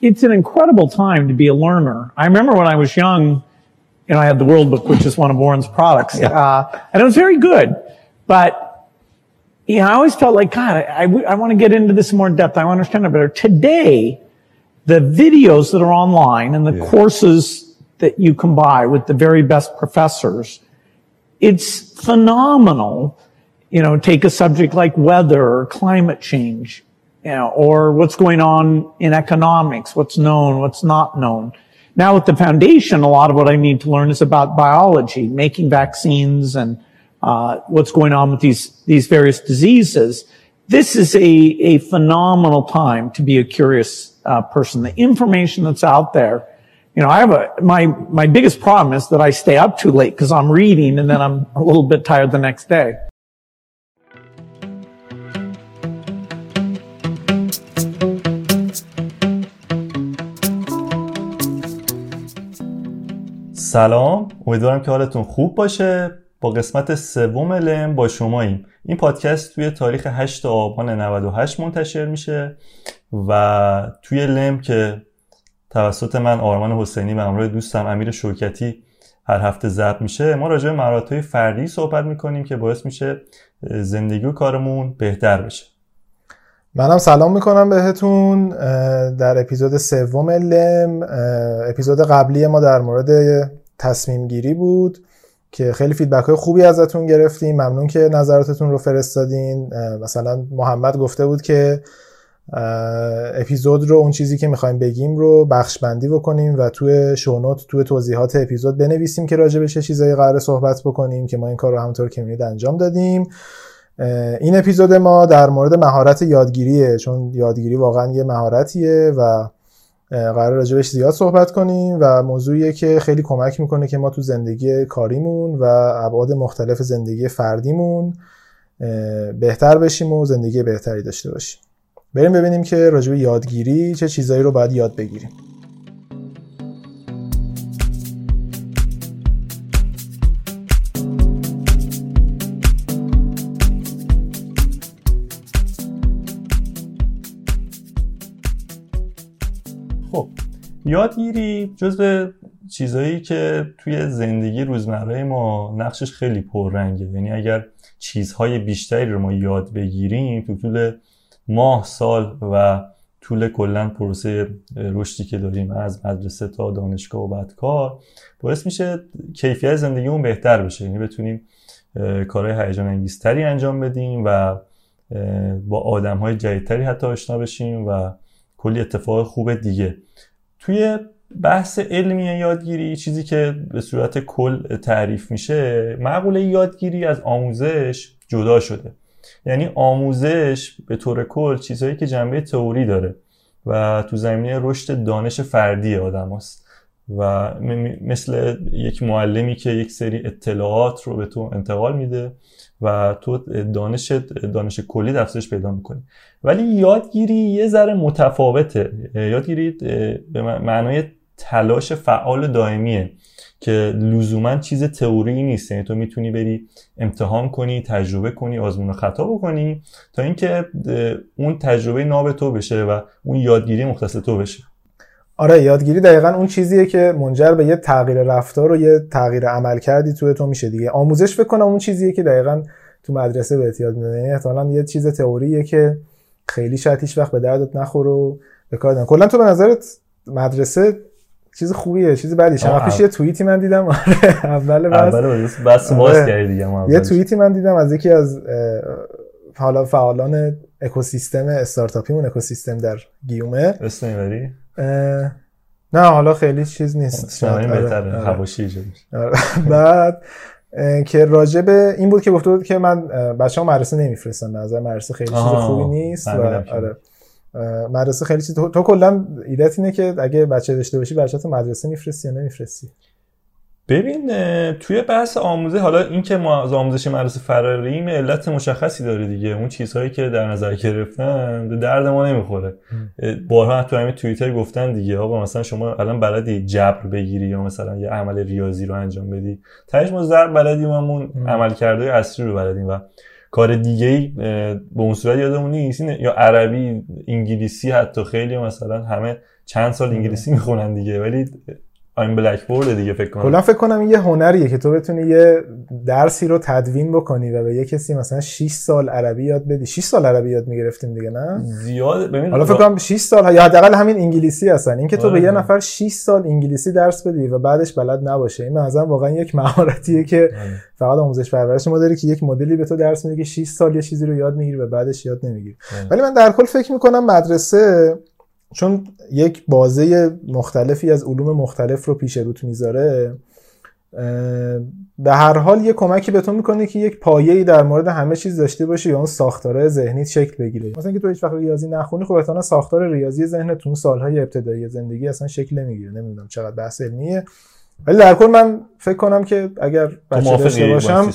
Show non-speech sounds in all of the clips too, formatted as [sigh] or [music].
it's an incredible time to be a learner. I remember when I was young, you know, I had the World Book, which is one of Warren's products, yeah. uh, and it was very good. But you know, I always felt like, God, I, I, I want to get into this in more depth. I want to understand it better. Today, the videos that are online and the yeah. courses that you can buy with the very best professors, it's phenomenal. You know, take a subject like weather or climate change you know, or what's going on in economics, what's known, what's not known. Now with the foundation, a lot of what I need to learn is about biology, making vaccines and uh, what's going on with these these various diseases. This is a a phenomenal time to be a curious uh, person. The information that's out there, you know, I have a my my biggest problem is that I stay up too late because I'm reading and then I'm a little bit tired the next day. سلام. امیدوارم که حالتون خوب باشه. با قسمت سوم لم با شما این این پادکست توی تاریخ 8 آبان 98 منتشر میشه و توی لم که توسط من آرمان حسینی و همراه دوستم امیر شوکتی هر هفته ضبط میشه ما راجع به مهارت‌های فردی صحبت می‌کنیم که باعث میشه زندگی و کارمون بهتر بشه. منم سلام می‌کنم بهتون. در اپیزود سوم لم اپیزود قبلی ما در مورد تصمیم گیری بود که خیلی فیدبک های خوبی ازتون گرفتیم. ممنون که نظراتتون رو فرستادین. مثلا محمد گفته بود که اپیزود رو اون چیزی که می‌خوایم بگیم رو بخش بندی بکنیم و توی شونوت توی توضیحات اپیزود بنویسیم که راجع به چه چیزایی قرار صحبت بکنیم که ما این کار رو همونطور که می‌دید انجام دادیم. این اپیزود ما در مورد مهارت یادگیریه چون یادگیری واقعا یه مهارتیه و قرار راجبش زیاد صحبت کنیم و موضوعیه که خیلی کمک می‌کنه که ما تو زندگی کاریمون و ابعاد مختلف زندگی فردیمون بهتر بشیم و زندگی بهتری داشته باشیم. بریم ببینیم که راجب یادگیری چه چیزایی رو باید یاد بگیریم. یادگیری جزو چیزایی که توی زندگی روزمره ما نقشش خیلی پررنگه. یعنی اگر چیزهای بیشتری رو ما یاد بگیریم تو طول ماه سال و طول کلا پروسه رشدی که داریم از مدرسه تا دانشگاه و بعد کار باعث میشه کیفیت زندگیمون بهتر بشه. یعنی بتونیم کارهای هیجان انگیزتری انجام بدیم و با آدم های جدیدتری حتی آشنا بشیم و کلی اتفاق خوب دیگه توی بحث علمی یادگیری چیزی که به صورت کل تعریف میشه معقوله یادگیری از آموزش جدا شده. یعنی آموزش به طور کل چیزهایی که جنبه تئوری داره و تو زمینه رشد دانش فردی آدم هست و مثل یک معلمی که یک سری اطلاعات رو به تو انتقال میده و تو دانش دانش کلی افزایش پیدا می‌کنی. ولی یادگیری یه ذره متفاوته. یادگیری به معنای تلاش فعال دائمیه که لزوما چیز تئوری نیست. یعنی تو می‌تونی بری امتحان کنی تجربه کنی آزمون خطا بکنی تا اینکه اون تجربه ناب تو بشه و اون یادگیری مختص تو بشه. آره یادگیری دقیقا اون چیزیه که منجر به یه تغییر رفتار و یه تغییر عمل کردی توی تو میشه دیگه. آموزش فکر کنم اون چیزیه که دقیقا تو مدرسه بهت یاد میدن یعنی احتمالاً یه چیز تئوریه که خیلی شاید هیچ وقت به دردت نخوره و به کار کلا تو به نظرت مدرسه چیز خوبیه چیز بعدی چند یه توییتی من دیدم. [laughs] آره اول بس اول بس باز آره. کردی دیگه یه توییتی من دیدم از یکی از حالا فعالان اکوسیستم استارتاپیمون اکوسیستم در گیومه. اسم نه حالا خیلی چیز نیست. آره، بهتره حواشی آره. بعد که راجع به این بود که گفته بود که من بچه‌ها مدرسه نمیفرستم نظر مدرسه خیلی چیز خوبی نیست و آره. مدرسه خیلی چیز تو, تو کلا ایدت اینه که اگه بچه داشته باشی بچه‌ت مدرسه میفرستی یا نمیفرستی؟ ببین توی بحث آموزه حالا این که ما از آموزش مدرسه فراریم علت مشخصی داره دیگه. اون چیزهایی که در نظر گرفتن به درد ما نمی‌خوره. بارها تو همین توییتر گفتن دیگه آقا مثلا شما الان بلدی جبر بگیری یا مثلا یه عمل ریاضی رو انجام بدی. تاش ما ضرب بلدیم همون عمل کرده اصلی رو بلدیم و کار دیگه ای به اون صورت یادمون نیست. یا عربی انگلیسی حتی خیلی مثلا همه چند سال انگلیسی می‌خونن دیگه ولی این بلک بورد دیگه فکر کنم. کلا فکر کنم یه هنریه که تو بتونی یه درسی رو تدوین بکنی و به یه کسی مثلا 6 سال عربی یاد بدی. 6 سال عربی یاد می‌گرفتیم دیگه نه؟ زیاد. ببین حالا فکر کنم 6 سال یا حداقل همین انگلیسی هستن. اینکه تو به یه آره. نفر 6 سال انگلیسی درس بدی و بعدش بلد نباشه. این مثلا واقعا یک مهارتیه که آره. فقط آموزش پرورش ما داره که یک مدلی به تو درس میده که 6 سال یه چیزی رو یاد می‌گیری و بعدش یاد نمی‌گیری. آره. ولی من در کل فکر می‌کنم مدرسه چون یک بازه مختلفی از علوم مختلف رو پیش روت می‌ذاره به هر حال یه کمکی به تو می‌کنه که یک پایه‌ای در مورد همه چیز داشته باشی یا اون ساختارهای ذهنیت شکل بگیره. مثلا که تو هیچ وقت ریاضی نخونی خب احتمالاً ساختار ریاضی ذهنت تو سالهای ابتدایی زندگی اصلا شکل نمی‌گیره. نمی‌دونم چقدر بحث علمیه. ولی در کل من فکر کنم که اگر بچه داشته با باشم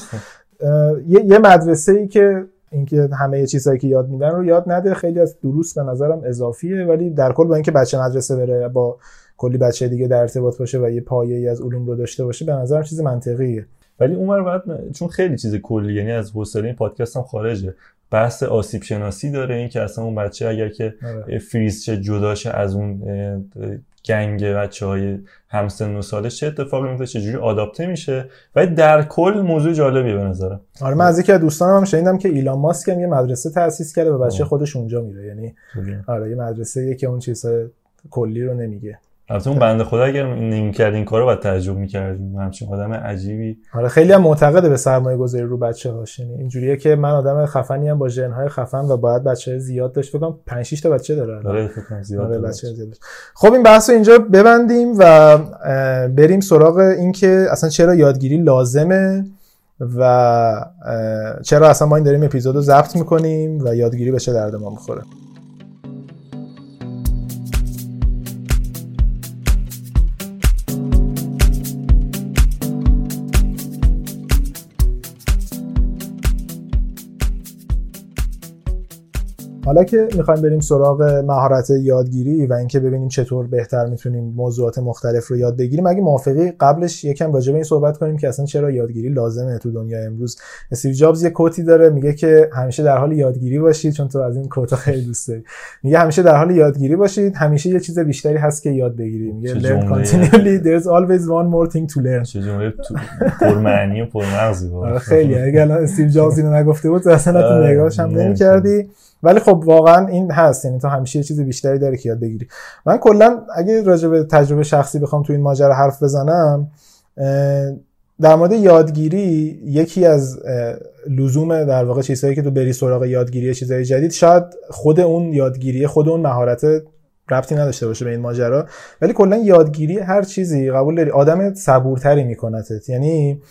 یه مدرسه ای که اینکه همه چیزهایی که یاد میدن رو یاد نده. خیلی از دروس به نظرم اضافیه ولی در کل با اینکه بچه مدرسه بره با کلی بچه دیگه در ارتباط باشه و یه پایه ای از علوم رو داشته باشه به نظرم چیز منطقیه. ولی اونور باید چون خیلی چیز کلی یعنی از حوصله این پادکست هم خارجه. بحث آسیب شناسی داره این که اصلا اون بچه اگر که آره. فریز چه جداشه از اون گنگ بچه های همسن و سالش چه اتفاقی میفته چجوری آداپته میشه و در کل موضوع جالبیه به نظرم. آره من از یکی از دوستانم هم شنیدم که ایلان ماسک هم یه مدرسه تأسیس کرده و بچه. خودش اونجا میره یعنی آره یه مدرسه که اون چیزهای کلی رو نمیگه. البته اون بنده خدا اگر نمی‌کرد این کارو باید تعجب می‌کردیم همچین آدم عجیبی آره خیلی هم معتقده به سرمایه گذاری رو بچه هاش یعنی اینجوریه که من آدم خفنی هم با ژن های خفن و باید بچه زیاد داشت فکر کنم 5 6 تا بچه داره. داره فکر زیاد آره. بچه زیاد داشت. خب این بحث رو اینجا ببندیم و بریم سراغ اینکه اصلا چرا یادگیری لازمه و چرا اصلا ما این داریم اپیزود رو ضبط می‌کنیم و یادگیری به چه درد ما می‌خوره حالا که می‌خوایم بریم سراغ مهارت یادگیری و اینکه ببینیم چطور بهتر می‌تونیم موضوعات مختلف رو یاد بگیریم اگه موافقی قبلش یکم راجع به این صحبت کنیم که اصلا چرا یادگیری لازمه تو دنیا امروز. استیو جابز یه کوتی داره میگه که همیشه در حال یادگیری باشید چون تو از این کوتا خیلی دوست داری. میگه همیشه در حال یادگیری باشید همیشه یه چیز بیشتری هست که یاد بگیریم. میگه learn continually there's always one more thing to learn. چه جمله تو- پرمعنی و پرمغزی بود. آره [laughs] خیلی. اگه الان استیو جابز اینو نگفته بود اصلا تو آره، نگاهش هم نمی‌کردی. ولی خب واقعا این هست یعنی تو همیشه یه چیز بیشتری داری که یاد بگیری. من کلا اگه راجع به تجربه شخصی بخوام تو این ماجرا حرف بزنم در مورد یادگیری یکی از لزوم در واقع چیزهایی که تو بری سراغ یادگیری چیزهای جدید شاید خود اون یادگیری خود اون مهارت ربطی نداشته باشه به این ماجرا ولی کلا یادگیری هر چیزی قبول داری. آدم صبورتری میکنتت یعنی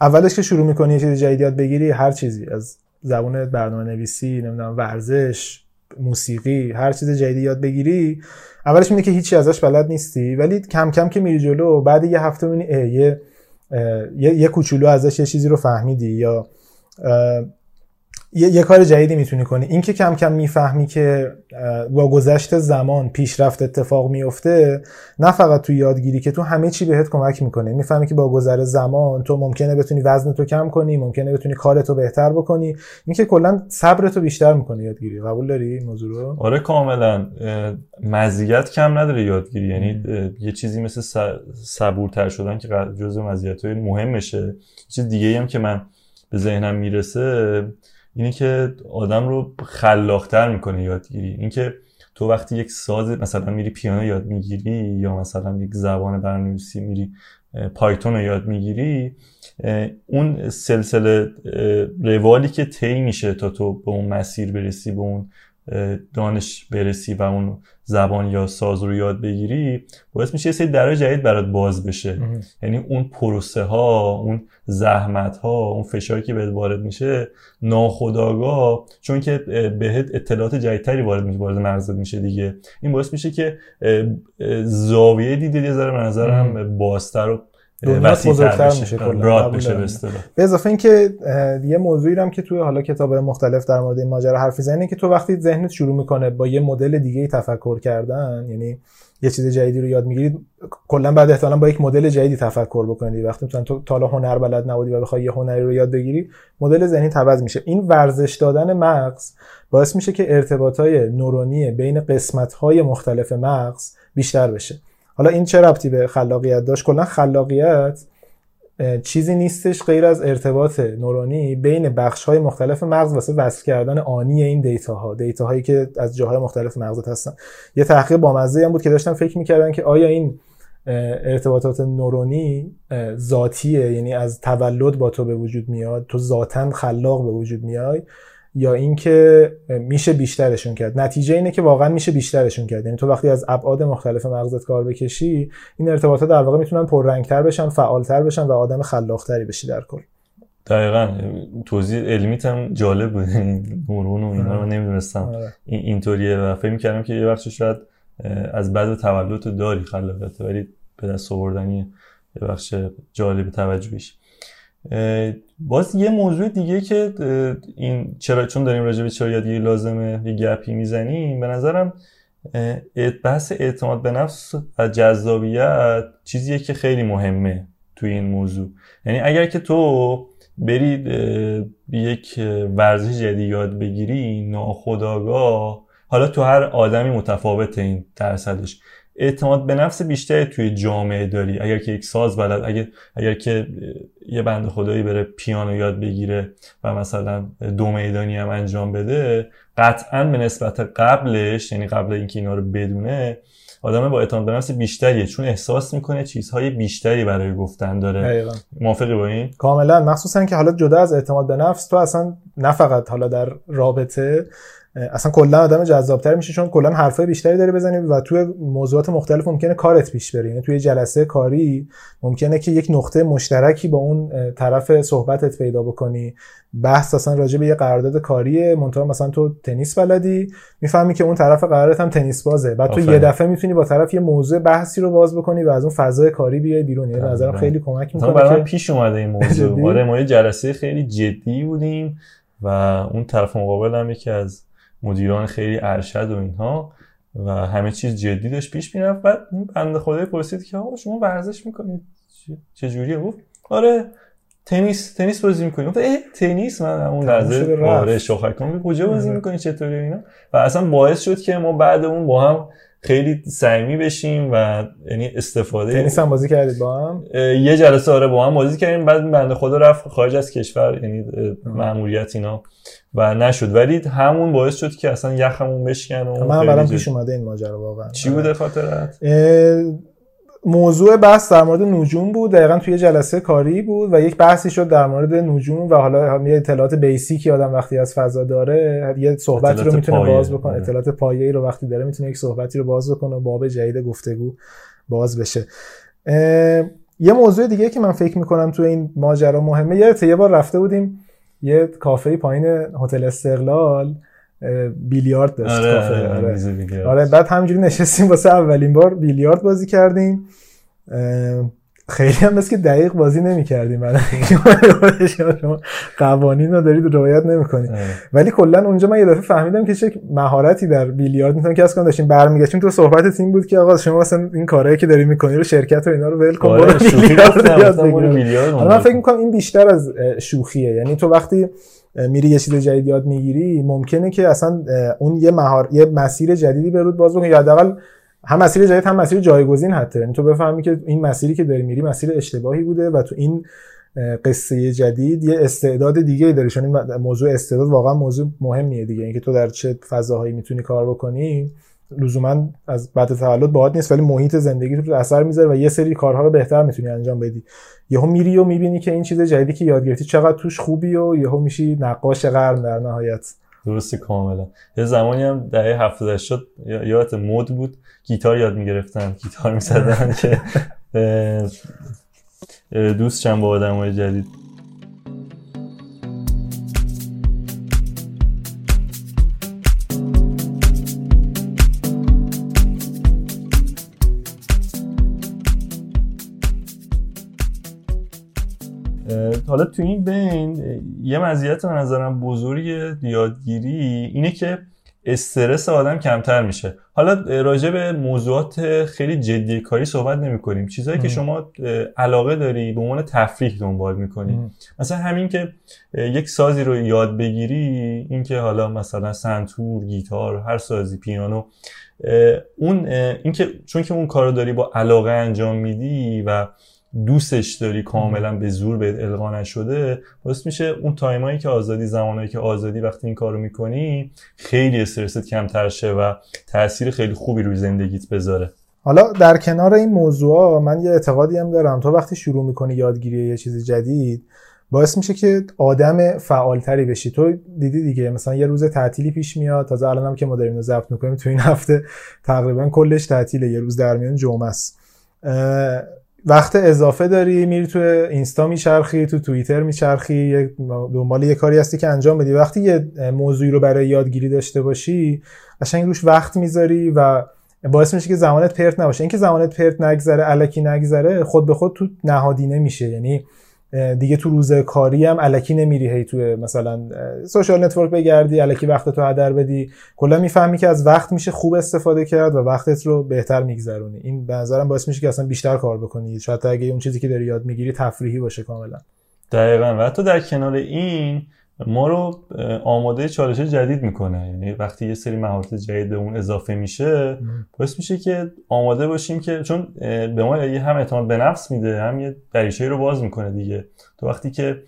اولش که شروع می‌کنی یه چیز جدید یاد بگیری هر چیزی از زبان برنامه نویسی نمی‌دونم ورزش موسیقی هر چیز جدیدی یاد بگیری اولش میگه که هیچی ازش بلد نیستی ولی کم کم که میری جلو بعد یه هفته می‌بینی یه یه, یه کوچولو ازش یه چیزی رو فهمیدی یا یه, یه کار جدیدی می‌تونی کنی. این که کم کم می‌فهمی که با گذشت زمان پیشرفت اتفاق میفته نه فقط تو یادگیری که تو همه چی بهت کمک می‌کنه. می‌فهمی که با گذر زمان تو ممکنه بتونی وزن تو کم کنی ممکنه بتونی کارتو بهتر بکنی. این که کلا صبرتو بیشتر می‌کنه یادگیری. قبول داری این موضوع رو؟ آره کاملا. مزیت کم نداره یادگیری. یعنی یه چیزی مثل صبورتر شدن که ق- جزو مزیت های مهمشه چیز دیگه هم که من به ذهنم می‌رسه اینه که آدم رو خلاقتر می‌کنه یادگیری اینکه تو وقتی یک ساز مثلا میری پیانو یاد می‌گیری یا مثلا یک زبان برنامه‌نویسی میری پایتون رو یاد می‌گیری اون سلسله روالی که طی میشه تا تو به اون مسیر برسی به اون دانش برسی و اون زبان یا ساز رو یاد بگیری باعث میشه یه سری درای جدید برات باز بشه. یعنی اون پروسه ها اون زحمت ها اون فشاری که بهت وارد میشه ناخودآگاه چون که بهت اطلاعات جدیدتری وارد میشه وارد مغزت میشه دیگه. این باعث میشه که زاویه دیده یه ذره به نظرم بازتر و دنیا بزرگتر میشه کلا بشه به اضافه اینکه یه موضوعی هم که توی حالا کتاب مختلف در مورد این ماجرا حرف می‌زنه که تو وقتی ذهنت شروع می‌کنه با یه مدل دیگه تفکر کردن یعنی یه چیز جدیدی رو یاد می‌گیرید کلا بعد احتمالاً با یک مدل جدیدی تفکر بکنید. وقتی مثلا تو تا هنر بلد نبودی و بخوای یه هنری رو یاد بگیری مدل ذهنی عوض میشه. این ورزش دادن مغز باعث میشه که ارتباطای نورونی بین قسمت‌های مختلف مغز بیشتر بشه. حالا این چه ربطی به خلاقیت داشت؟ کلا خلاقیت چیزی نیستش غیر از ارتباط نورونی بین بخش های مختلف مغز واسه وصل کردن آنی این دیتا ها دیتا هایی که از جاهای مختلف مغزت هستن. یه تحقیق بامزه هم بود که داشتن فکر می‌کردن که آیا این ارتباطات نورونی ذاتیه؟ یعنی از تولد با تو به وجود میاد تو ذاتا خلاق به وجود میای؟ یا اینکه میشه بیشترشون کرد. نتیجه اینه که واقعا میشه بیشترشون کرد. یعنی تو وقتی از ابعاد مختلف مغزت کار بکشی این ارتباطات در واقع می‌تونن پررنگتر بشن فعالتر بشن و آدم خلاقتری بشی در کل. دقیقا. توضیح علمیت هم جالب بود. نورون و اینا رو آره. نمی‌دونستم. آره. اینطوریه و فکر می‌کردم که یه وقت شاید از بعد تولد داری خلاقیت ولی به دست آوردنی یه بخش جالب توجهیش. باز یه موضوع دیگه که این چرا چون داریم راجع به چرا یادگیری لازمه یه گپی می‌زنیم به نظرم بحث اعتماد به نفس و جذابیت چیزیه که خیلی مهمه توی این موضوع. یعنی اگر که تو بری یک ورزش جدید یاد بگیری ناخداگاه حالا تو هر آدمی متفاوت این درصدش. اعتماد به نفس بیشتری توی جامعه داری. اگر که یک ساز بلد اگر, اگر که یه بند خدایی بره پیانو یاد بگیره و مثلا دو میدانی هم انجام بده قطعا به نسبت قبلش یعنی قبل اینکه اینا رو بدونه آدم با اعتماد به نفس بیشتریه. چون احساس می‌کنه چیزهای بیشتری برای گفتن داره. موافقی با این؟ کاملا. مخصوصا که حالا جدا از اعتماد به نفس تو اصلا نه فقط حالا در رابطه اصلا کلا آدم جذابتر میشه چون کلا حرفای بیشتری داره بزنی و توی موضوعات مختلف ممکنه کارت پیش بره یعنی توی جلسه کاری ممکنه که یک نقطه مشترکی با اون طرف صحبتت پیدا بکنی. بحث اصلا راجع به یه قرارداد کاریه منتها مثلا تو تنیس بلدی می‌فهمی که اون طرف قراردادت هم تنیس بازه بعد تو یه دفعه می‌تونی با طرف یه موضوع بحثی رو باز بکنی و از اون فضای کاری بیای بیرون. یعنی نظرم خیلی کمک می‌کنه برای پیش اومده این موضوع. آره ما یه جلسه خیلی جدی بودیم و اون طرف مقابل هم یکی از مدیران خیلی ارشد و اینها و همه چیز جدی داشت پیش می‌رفت. بعد بنده خدای پرسید که آقا شما ورزش می‌کنید؟ چه جوریه؟ گفت آره تنیس تنیس بازی می‌کنی گفت تنیس؟ من اون لحظه آره شوخکم کجا بازی آره. می‌کنی؟ چطوری؟ اینا. و اصلا باعث شد که ما بعد اون با هم خیلی صمیمی بشیم و یعنی استفاده تنیس هم بازی کردید با هم؟ یه جلسه آره با هم بازی کردیم. بعد بنده خدا رفت خارج از کشور یعنی ماموریت اینا. و نشد. ولی همون باعث شد که اصلا یخمون بشکن و من برام پیش اومده این ماجرا واقعا. چی بوده خاطرت؟ موضوع بحث در مورد نجوم بود. دقیقا توی جلسه کاری بود و یک بحثی شد در مورد نجوم و حالا یه اطلاعات بیسیکی آدم وقتی از فضا داره یه صحبتی رو می‌تونه باز بکنه. آره. اطلاعات پایه‌ای رو وقتی داره می‌تونه یک صحبتی رو باز بکنه و باب جدید گفتگو باز بشه. یه موضوع دیگه که من فکر می‌کنم توی این ماجرا مهمه یه یه بار رفته بودیم یه کافه پایین هتل استقلال. بیلیارد داشت آره کافه آره. آره. بعد همینجوری نشستیم واسه اولین بار بیلیارد بازی کردیم. خیلی هم مثل که دقیق بازی نمی کردیم شما قوانین رو دارید رعایت نمی کنید ولی کلا اونجا من یه دفعه فهمیدم که چه مهارتی در بیلیارد می‌تونم کسب کنم. داشتیم برمیگشتیم. تو صحبت تیم بود که آقا شما مثلا این کارهایی که داری می‌کنی رو شرکت و اینا رو ول کن آره، من فکر می‌کنم این بیشتر از شوخیه. یعنی تو وقتی میری یه چیز جدید یاد می‌گیری ممکنه که اصلا اون یه مهار یه مسیر جدیدی برود باز بکنی. یا حداقل هم مسیر جدید هم مسیر جایگزین حتی یعنی تو بفهمی که این مسیری که داری میری مسیر اشتباهی بوده و تو این قصه جدید یه استعداد دیگه داری. چون این موضوع استعداد واقعا موضوع مهمیه دیگه. اینکه تو در چه فضاهایی می‌تونی کار بکنی لزوما از بعد تولد باهات نیست ولی محیط زندگی تو اثر می‌ذاره و یه سری کارها رو بهتر می‌تونی انجام بدی. یهو میری و می‌بینی که این چیز جدیدی که یاد گرفتی چقدر توش خوبی و یهو میشی نقاش قرن در نهایت. درست کاملا. یه زمانی هم دهه 70 شد یادت مد بود گیتار یاد می‌گرفتن گیتار می‌زدن که [laughs] دوست چند با آدم جدید. حالا تو این بین یه مزیت به نظرم بزرگ یادگیری اینه که استرس آدم کمتر میشه. حالا راجع به موضوعات خیلی جدی کاری صحبت نمی کنیم چیزهایی که شما علاقه داری به عنوان تفریح دنبال می‌کنی. مثلا همین که یک سازی رو یاد بگیری اینکه حالا مثلا سنتور گیتار هر سازی پیانو اون اینکه چون که اون کارو داری با علاقه انجام میدی و دوستش داری کاملا به زور به القا نشده باعث میشه اون تایمایی که آزادی زمانایی که آزادی وقتی این کارو می‌کنی خیلی استرست کمتر شه و تاثیر خیلی خوبی روی زندگیت بذاره. حالا در کنار این موضوع من یه اعتقادی هم دارم. تو وقتی شروع می‌کنی یادگیری یه چیز جدید باعث میشه که آدم فعالتری بشی. تو دیدی دیگه مثلا یه روز تعطیلی پیش میاد تازه الانم که ما داریم اینو ضبط می‌کنیم تو این هفته تقریبا کلش تعطیله یه روز در میان جمعه است. وقت اضافه داری میری تو اینستا میچرخی تو توییتر میچرخی دنبال یه کاری هستی که انجام بدی. وقتی یه موضوعی رو برای یادگیری داشته باشی قشنگ روش وقت می‌ذاری و باعث میشه که زمانت پرت نباشه. اینکه زمانت پرت نگذره الکی نگذره خود به خود تو نهادینه میشه. یعنی دیگه تو روز کاری هم الکی نمیری هی تو مثلا social network بگردی الکی وقت تو هدر بدی. کلا می‌فهمی که از وقت میشه خوب استفاده کرد و وقتت رو بهتر میگذرونی. این به نظرم باعث میشه که اصلا بیشتر کار بکنی. شاید اگه اون چیزی که داری یاد می‌گیری تفریحی باشه کاملا. دقیقا. و حتی در کنار این ما رو آماده چالش جدید می‌کنه. یعنی وقتی یه سری مهارت جدید به اون اضافه میشه باعث میشه که آماده باشیم که چون به ما هم اعتماد به نفس میده هم یه دریچه رو باز می‌کنه دیگه. تو وقتی که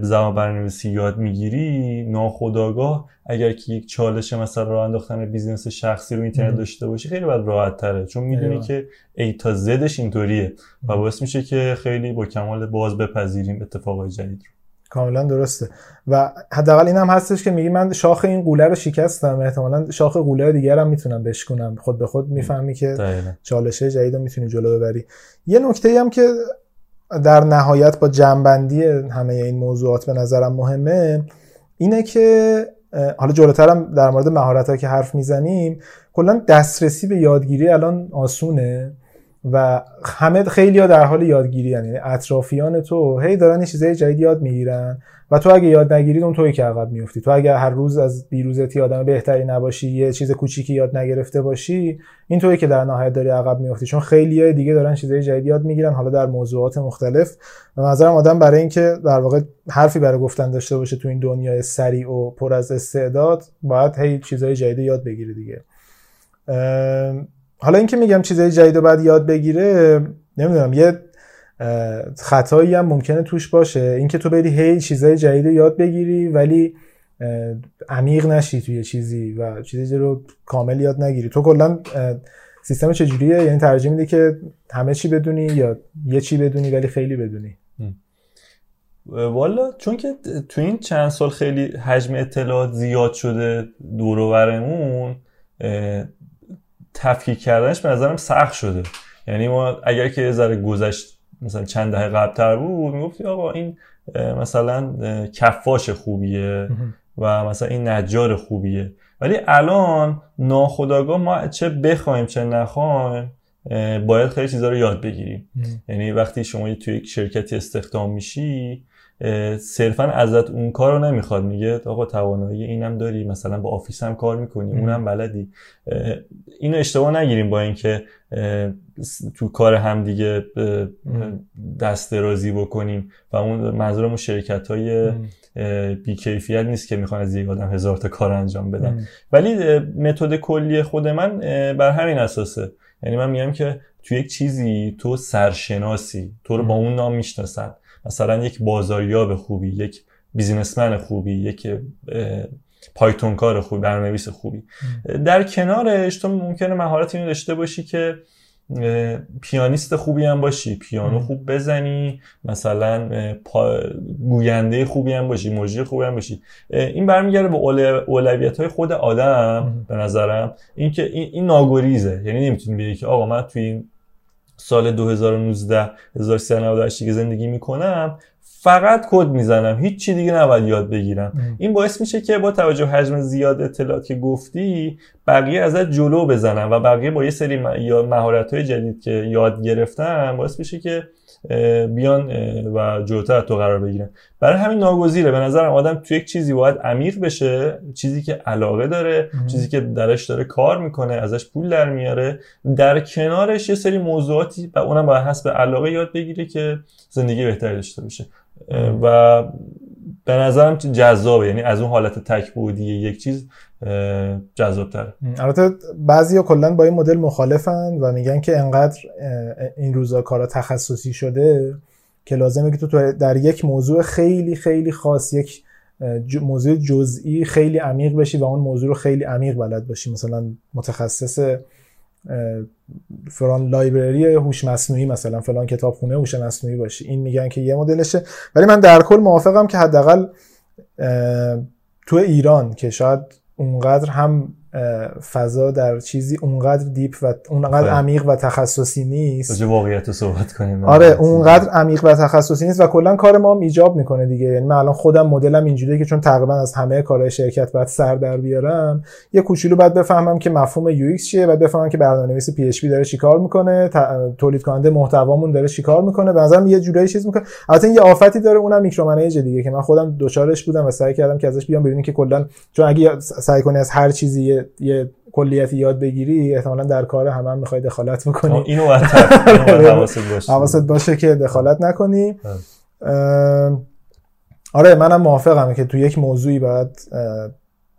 زبان برنامه‌نویسی یاد می‌گیری ناخودآگاه اگر که یک چالش مثلا راه انداختن business شخصی رو اینترنت داشته باشی خیلی برات راحت تره چون می‌دونی که A تا Z ش اینطوریه. و باعث میشه که خیلی با کمال باز بپذیریم اتفاقای جدید رو. کاملا درسته. و حداقل این هم هستش که میگی من شاخ این غوله رو شکستم. احتمالا شاخ غوله دیگر هم می‌تونم بشکنم خود به خود می‌فهمی که چالشه جدید رو می‌تونی جلو ببری. یه نکته هم که در نهایت با جنبندی همه این موضوعات به نظرم مهمه اینه که حالا جلوتر هم در مورد مهارت که حرف می‌زنیم کلا دسترسی به یادگیری الان آسونه. و همه خیلی ها در حال یادگیری یعنی اطرافیان تو هی دارن یه چیزای جدید یاد می‌گیرن و تو اگه یاد نگیری اون توی که عقب میفتی تو اگه هر روز از دیروزتی آدم بهتری نباشی یه چیز کوچیکی یاد نگرفته باشی این توی که در نهایت داری عقب میفتی چون خیلی های دیگه دارن چیزای جدید یاد می‌گیرن حالا در موضوعات مختلف. و نظرم آدم برای اینکه در واقع حرفی برای گفتن داشته باشه تو این دنیای سریع و پر از استعداد باید هی چیزای جدید یاد بگیری دیگه. حالا اینکه میگم چیزای جدید باید یاد بگیره نمی‌دونم یه خطایی هم ممکنه توش باشه. اینکه تو بری هی چیزای جدید یاد بگیری ولی عمیق نشی توی چیزی و چیزی رو کامل یاد نگیری. تو کلا سیستم چجوریه؟ یعنی ترجیح میده که همه چی بدونی یا یه چی بدونی ولی خیلی بدونی؟ والا چون که تو این چند سال خیلی حجم اطلاعات زیاد شده دور و تفکیک کردنش به نظرم سخت شده. یعنی ما اگر که ذره گذشت مثلا چند دهه قبلتر بود می‌گفتی آقا این مثلا کفاش خوبیه و مثلا این نجار خوبیه. ولی الان ناخداگاه ما چه بخوایم چه نخوایم باید خیلی چیزا رو یاد بگیریم. یعنی وقتی شما توی یک شرکتی استخدام میشی صرفا ازت اون کار رو نمی‌خواد. میگه آقا توانایی اینم داری مثلا با آفیس هم کار می‌کنی اونم بلدی. اینو اشتباه نگیریم با اینکه تو کار هم دیگه دست درازی بکنیم و اون منظورمون شرکت های بیکیفیت نیست که می‌خوان از یک آدم هزار تا کار انجام بدن. ولی متد کلی خود من بر همین اساسه. یعنی من میگم که تو یک چیزی تو سرشناسی تو رو با اون نام می‌شناسن. مثلا یک بازاریاب خوبی یک بیزینسمن خوبی یک پایتون کار خوبی برنامه‌نویس خوبی. در کنارش تو ممکنه مهارت اینو داشته باشی که پیانیست خوبی هم باشی پیانو خوب بزنی مثلا گوینده خوبی هم باشی موجی خوبی هم باشی. این برمیگرده به اولویت های خود آدم به نظرم. این, این ناگریزه. یعنی نمی‌تونی بگی که آقا من توی این سال 2019 1398 که زندگی می‌کنم فقط کد می‌زنم هیچ چی دیگه نباید یاد بگیرم. این باعث میشه که با توجه حجم زیاد اطلاعات که گفتی بقیه ازت جلو بزنم و بقیه با یه سری مهارت های جدید که یاد گرفتم باعث میشه که بیان و جلوتر تو قرار بگیرن. برای همین ناگزیره. به نظرم آدم تو یک چیزی باید عمیق بشه چیزی که علاقه داره چیزی که درش داره کار می‌کنه ازش پول در میاره. در کنارش یه سری موضوعاتی و اونم باید حسب علاقه یاد بگیره که زندگی بهتری داشته باشه. و به نظرم جذابه. یعنی از اون حالت تک بودی یک چیز جذابتره. البته بعضیا کلا با این مدل مخالفن و میگن که انقدر این روزا کارا تخصصی شده که لازمه که تو در یک موضوع خیلی خیلی خاص یک موضوع جزئی خیلی عمیق بشی و اون موضوع رو خیلی عمیق بلد باشی. مثلا متخصص فلان لایبرری هوش مصنوعی مثلا فلان کتابخونه هوش مصنوعی باشی این میگن که یه مدلشه. ولی من در کل موافقم که حداقل تو ایران که شاید اونقدر هم فضا در چیزی اونقدر deep و اونقدر عمیق و تخصصی نیست. واقعیت صحبت کنیم. آره اونقدر عمیق و تخصصی نیست و کلا کار ما هم ایجاب می‌کنه دیگه. یعنی من الان خودم مدلم اینجوریه که چون تقریبا از همه کارهای شرکت باید سر در بیارم یه کوچولو باید بفهمم که مفهوم UX چیه بعد بفهمم که برنامه‌نویس PHP داره چیکار می‌کنه تولید کننده محتوامون داره چیکار می‌کنه. به نظرم یه جورایی چیز می‌کنه. البته یه آفتی داره اونم میکرو منیج دیگه که من خودم دوچارش بودم و سعی کردم که ازش بیام ببینیم که کلا چون اگه سعی کنی از هر چیزی یه کلیتی یاد بگیری احتمالا در کار همه هم می‌خوای دخالت بکنی. اینو [laughs] حواست باشه. حواست باشه که دخالت نکنی. آره منم موافقم که تو یک موضوعی باید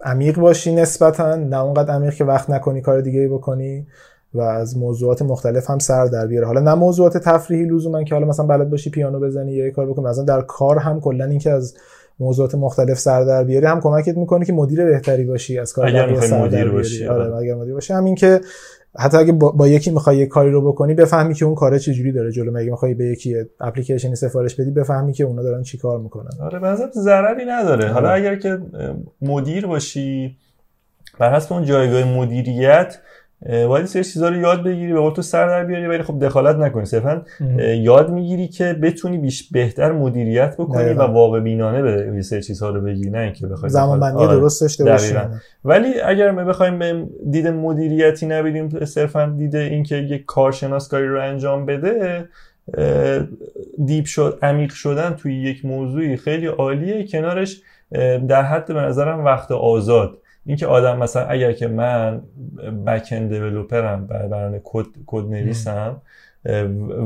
عمیق باشی نسبتا نه اونقدر عمیق که وقت نکنی کار دیگه بکنی و از موضوعات مختلف هم سر در بیاره. حالا نه موضوعات تفریحی لزوما که حالا مثلا بلد باشی پیانو بزنی یا یه کار بکنی مثلا در کار هم کلا اینکه از موضوعات مختلف سر در بیاری. هم کمکت می‌کنه که مدیر بهتری باشی از کار اگر سر مدیر باشی آره اگر مدیر باشی. همین که حتی اگه با, یکی می‌خوای یه کاری رو بکنی بفهمی که اون کار چجوری داره جلو. مگه می‌خوای به یکی اپلیکیشنی سفارش بدی بفهمی که اونا دارن چیکار می‌کنن. آره به ضرری نداره. حالا اگر که مدیر باشی بر حسب اون جایگاه مدیریت باید سری چیزا رو یاد بگیری به تو سر در بیاری ولی خب دخالت نکنی. صرفا یاد می‌گیری که بتونی بیش بهتر مدیریت بکنی و واقع بینانه به سری چیزها رو بگیری نه اینکه بخوای زمان بندی آره. درست داشته باشی. ولی اگر ما بخوایم به دید مدیریتی نبینیم صرفا دید اینکه یک کارشناس کاری رو انجام بده دیپ شد عمیق شدن توی یک موضوعی خیلی عالیه. کنارش در حد به نظرم وقت آزاد. اینکه آدم مثلا اگر که من back-end developer م برنامه کد کد نویسم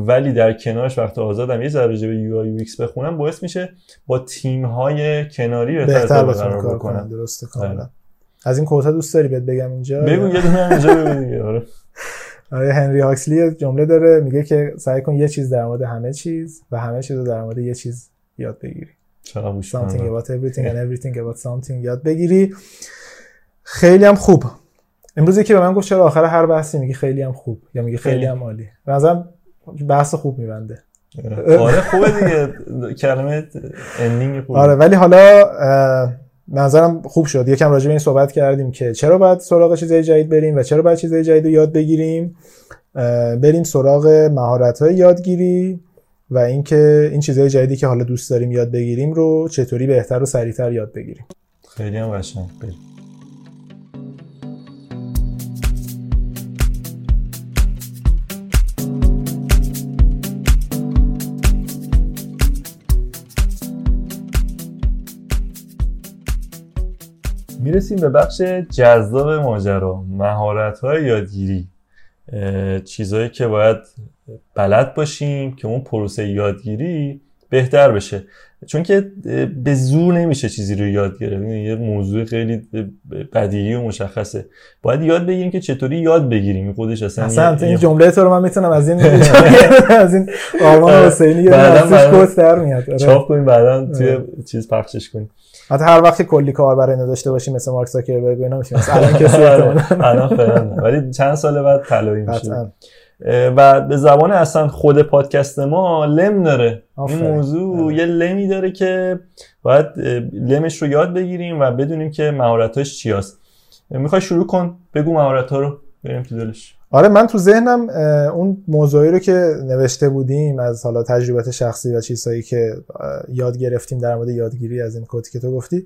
ولی در کنارش وقت آزادم یه ذره به UI UX بخونم باعث میشه با تیم های کناری بهتر کار بکنم. درسته کاملا. آره. از این quote ا دوست داری بهت بگم اینجا؟ بگو یه دونه اینجا بگو دیگه آره. [laughs] آره هنری هاکسلی جمله داره میگه که سعی کن یه چیز در مورد همه چیز و همه چیز رو در مورد یه چیز یاد بگیری. something about everything and everything about something یاد بگیری. خیلی هم خوب. امروز که به من گفت چرا آخر هر بحثی میگی خیلی هم خوب یا میگی خیلی هم عالی؟ به نظرم بحث خوب میبنده. آره خوبه دیگه. کلمه اندینگ خوبه. آره ولی حالا نظرم خوب شد. یکم راجع به این صحبت کردیم که چرا باید سراغ چیزای جدید بریم و چرا باید چیزای جدید رو یاد بگیریم. بریم سراغ مهارت های یادگیری و اینکه این چیزهای جدیدی که حالا دوست داریم یاد بگیریم رو چطوری بهتر و سریعتر یاد بگیریم. خیلی هم قشنگ. می‌رسیم به بخش جذاب ماجرا مهارت های یادگیری چیزهایی که باید بلد باشیم که اون پروسه یادگیری بهتر بشه. چون که به زور نمیشه چیزی رو یاد گرفت. یه موضوع خیلی بدیهی و مشخصه. باید یاد بگیریم که چطوری یاد بگیریم. خودش اصلا اصلا این جمله تو رو من می‌تونم از این [laughs] از این آرمان حسینی یه در میاد. آره. چاپ کنیم بعدا توی آره. چیز پخشش کنیم. حتی هر وقت کلی کار برای داشته باشیم مثل مارک زاکربرگ و اینا میشه الان کسی الان ولی چند سال بعد طلایی میشه و به زبان اصلا خود پادکست ما لم داره. این موضوع یه لمی داره که باید لمش رو یاد بگیریم و بدونیم که مهارتاش چی هست. می‌خوای شروع کن؟ بگو مهارت ها رو. بریم تو دلش. آره من تو ذهنم اون موضوعی رو که نوشته بودیم از حالا تجربت شخصی و چیزهایی که یاد گرفتیم در مورد یادگیری از این کدی که تو گفتی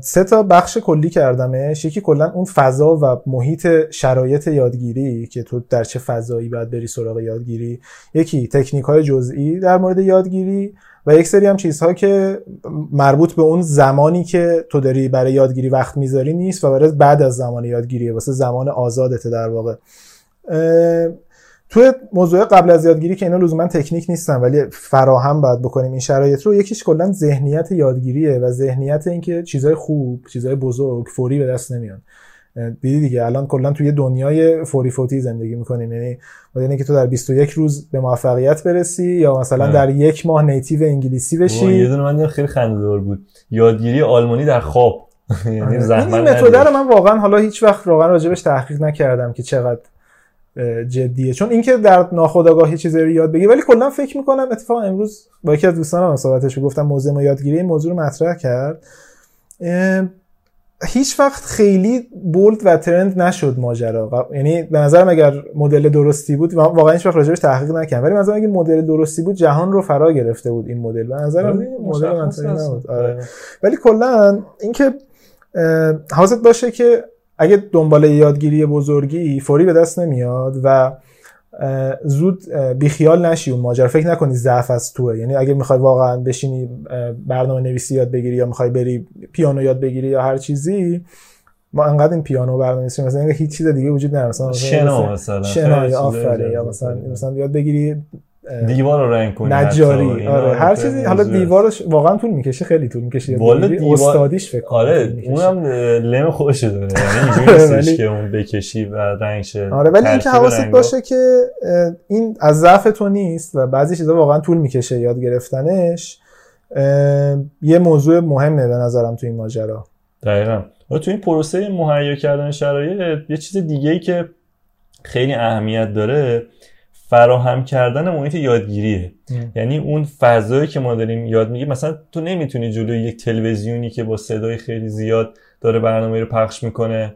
سه تا بخش کلی کردمش. یکی کلا اون فضا و محیط شرایط یادگیری که تو در چه فضایی باید بری سراغ یادگیری. یکی تکنیک های جزئی در مورد یادگیری. و یک سری هم چیزها که مربوط به اون زمانی که تو داری برای یادگیری وقت می‌ذاری نیست و برای بعد از زمان یادگیریه. واسه زمان آزادته در واقع. توی موضوع قبل از یادگیری که اینا لزوما تکنیک نیستن ولی فراهم باید بکنیم این شرایط رو یکیش کلا ذهنیت یادگیریه و ذهنیت اینکه چیزای خوب چیزای بزرگ فوری به دست نمیان. دیدی دیگه الان کلا توی دنیای فوری فوتی زندگی می‌کنیم. یعنی یعنی که تو در 21 روز به موفقیت برسی یا مثلا نه. در یک ماه نیتیو انگلیسی بشی. یه دونه من خیلی خنده‌دار بود. یادگیری آلمانی در خواب. [laughs] یعنی آره. زحمت این متد رو من واقعا حالا هیچ وقت واقعا راجبش تحقیق نکردم که چقدر جدیه. چون اینکه در ناخودآگاه چیزی رو یاد بگیری ولی کلا فکر می‌کنم اتفاقا امروز با یکی از دوستانم صحبتش گفتم موضوع یادگیری این موضوع رو مطرح کرد. هیچ وقت خیلی بولد و ترند نشد ماجرا یعنی به نظرم اگر مدل درستی بود واقعا هیچ وقت راجعش تحقیق نکردم ولی مثلا اگه مدل درستی بود جهان رو فرا گرفته بود این مدل به نظرم مدل منطقی نبود. آره. ولی کلا اینکه حواست باشه که اگه دنبال یادگیری بزرگی فوری به دست نمیاد و زود بیخیال نشی اون ماجرا. فکر نکنی ضعف از توه. یعنی اگه می‌خوای واقعا بشینی برنامه نویسی یاد بگیری یا می‌خوای بری پیانو یاد بگیری یا هر چیزی ما انقدر این پیانو برنامه نویسی مثلا هیچ چیز دیگه وجود نداره. مثلا شنا مثلا شنا آفرین یا مثلا مثلا یاد بگیری دیوار رو رنگ کنی نجاری آره. هر چیزی حالا دیوارش واقعا طول می‌کشه خیلی طول می‌کشه. والا دیوار... استادیش فکر آره اونم لم خوش داره. یعنی اینجوری [laughs] نیستش که اون بکشی و رنگ شه آره ولی اینکه حواست باشه که این از ضعف تو نیست و بعضی چیزا واقعا طول می‌کشه یاد گرفتنش یه موضوع مهمه به نظرم تو این ماجرا. دقیقا. تو این پروسه مهیا کردن شرایط یه چیز دیگه ای که خیلی اهمیت داره فراهم کردن محیط یادگیریه. یعنی اون فضایی که ما داریم یاد میگیم مثلا تو نمی‌تونی جلوی یک تلویزیونی که با صدای خیلی زیاد داره برنامه رو پخش می‌کنه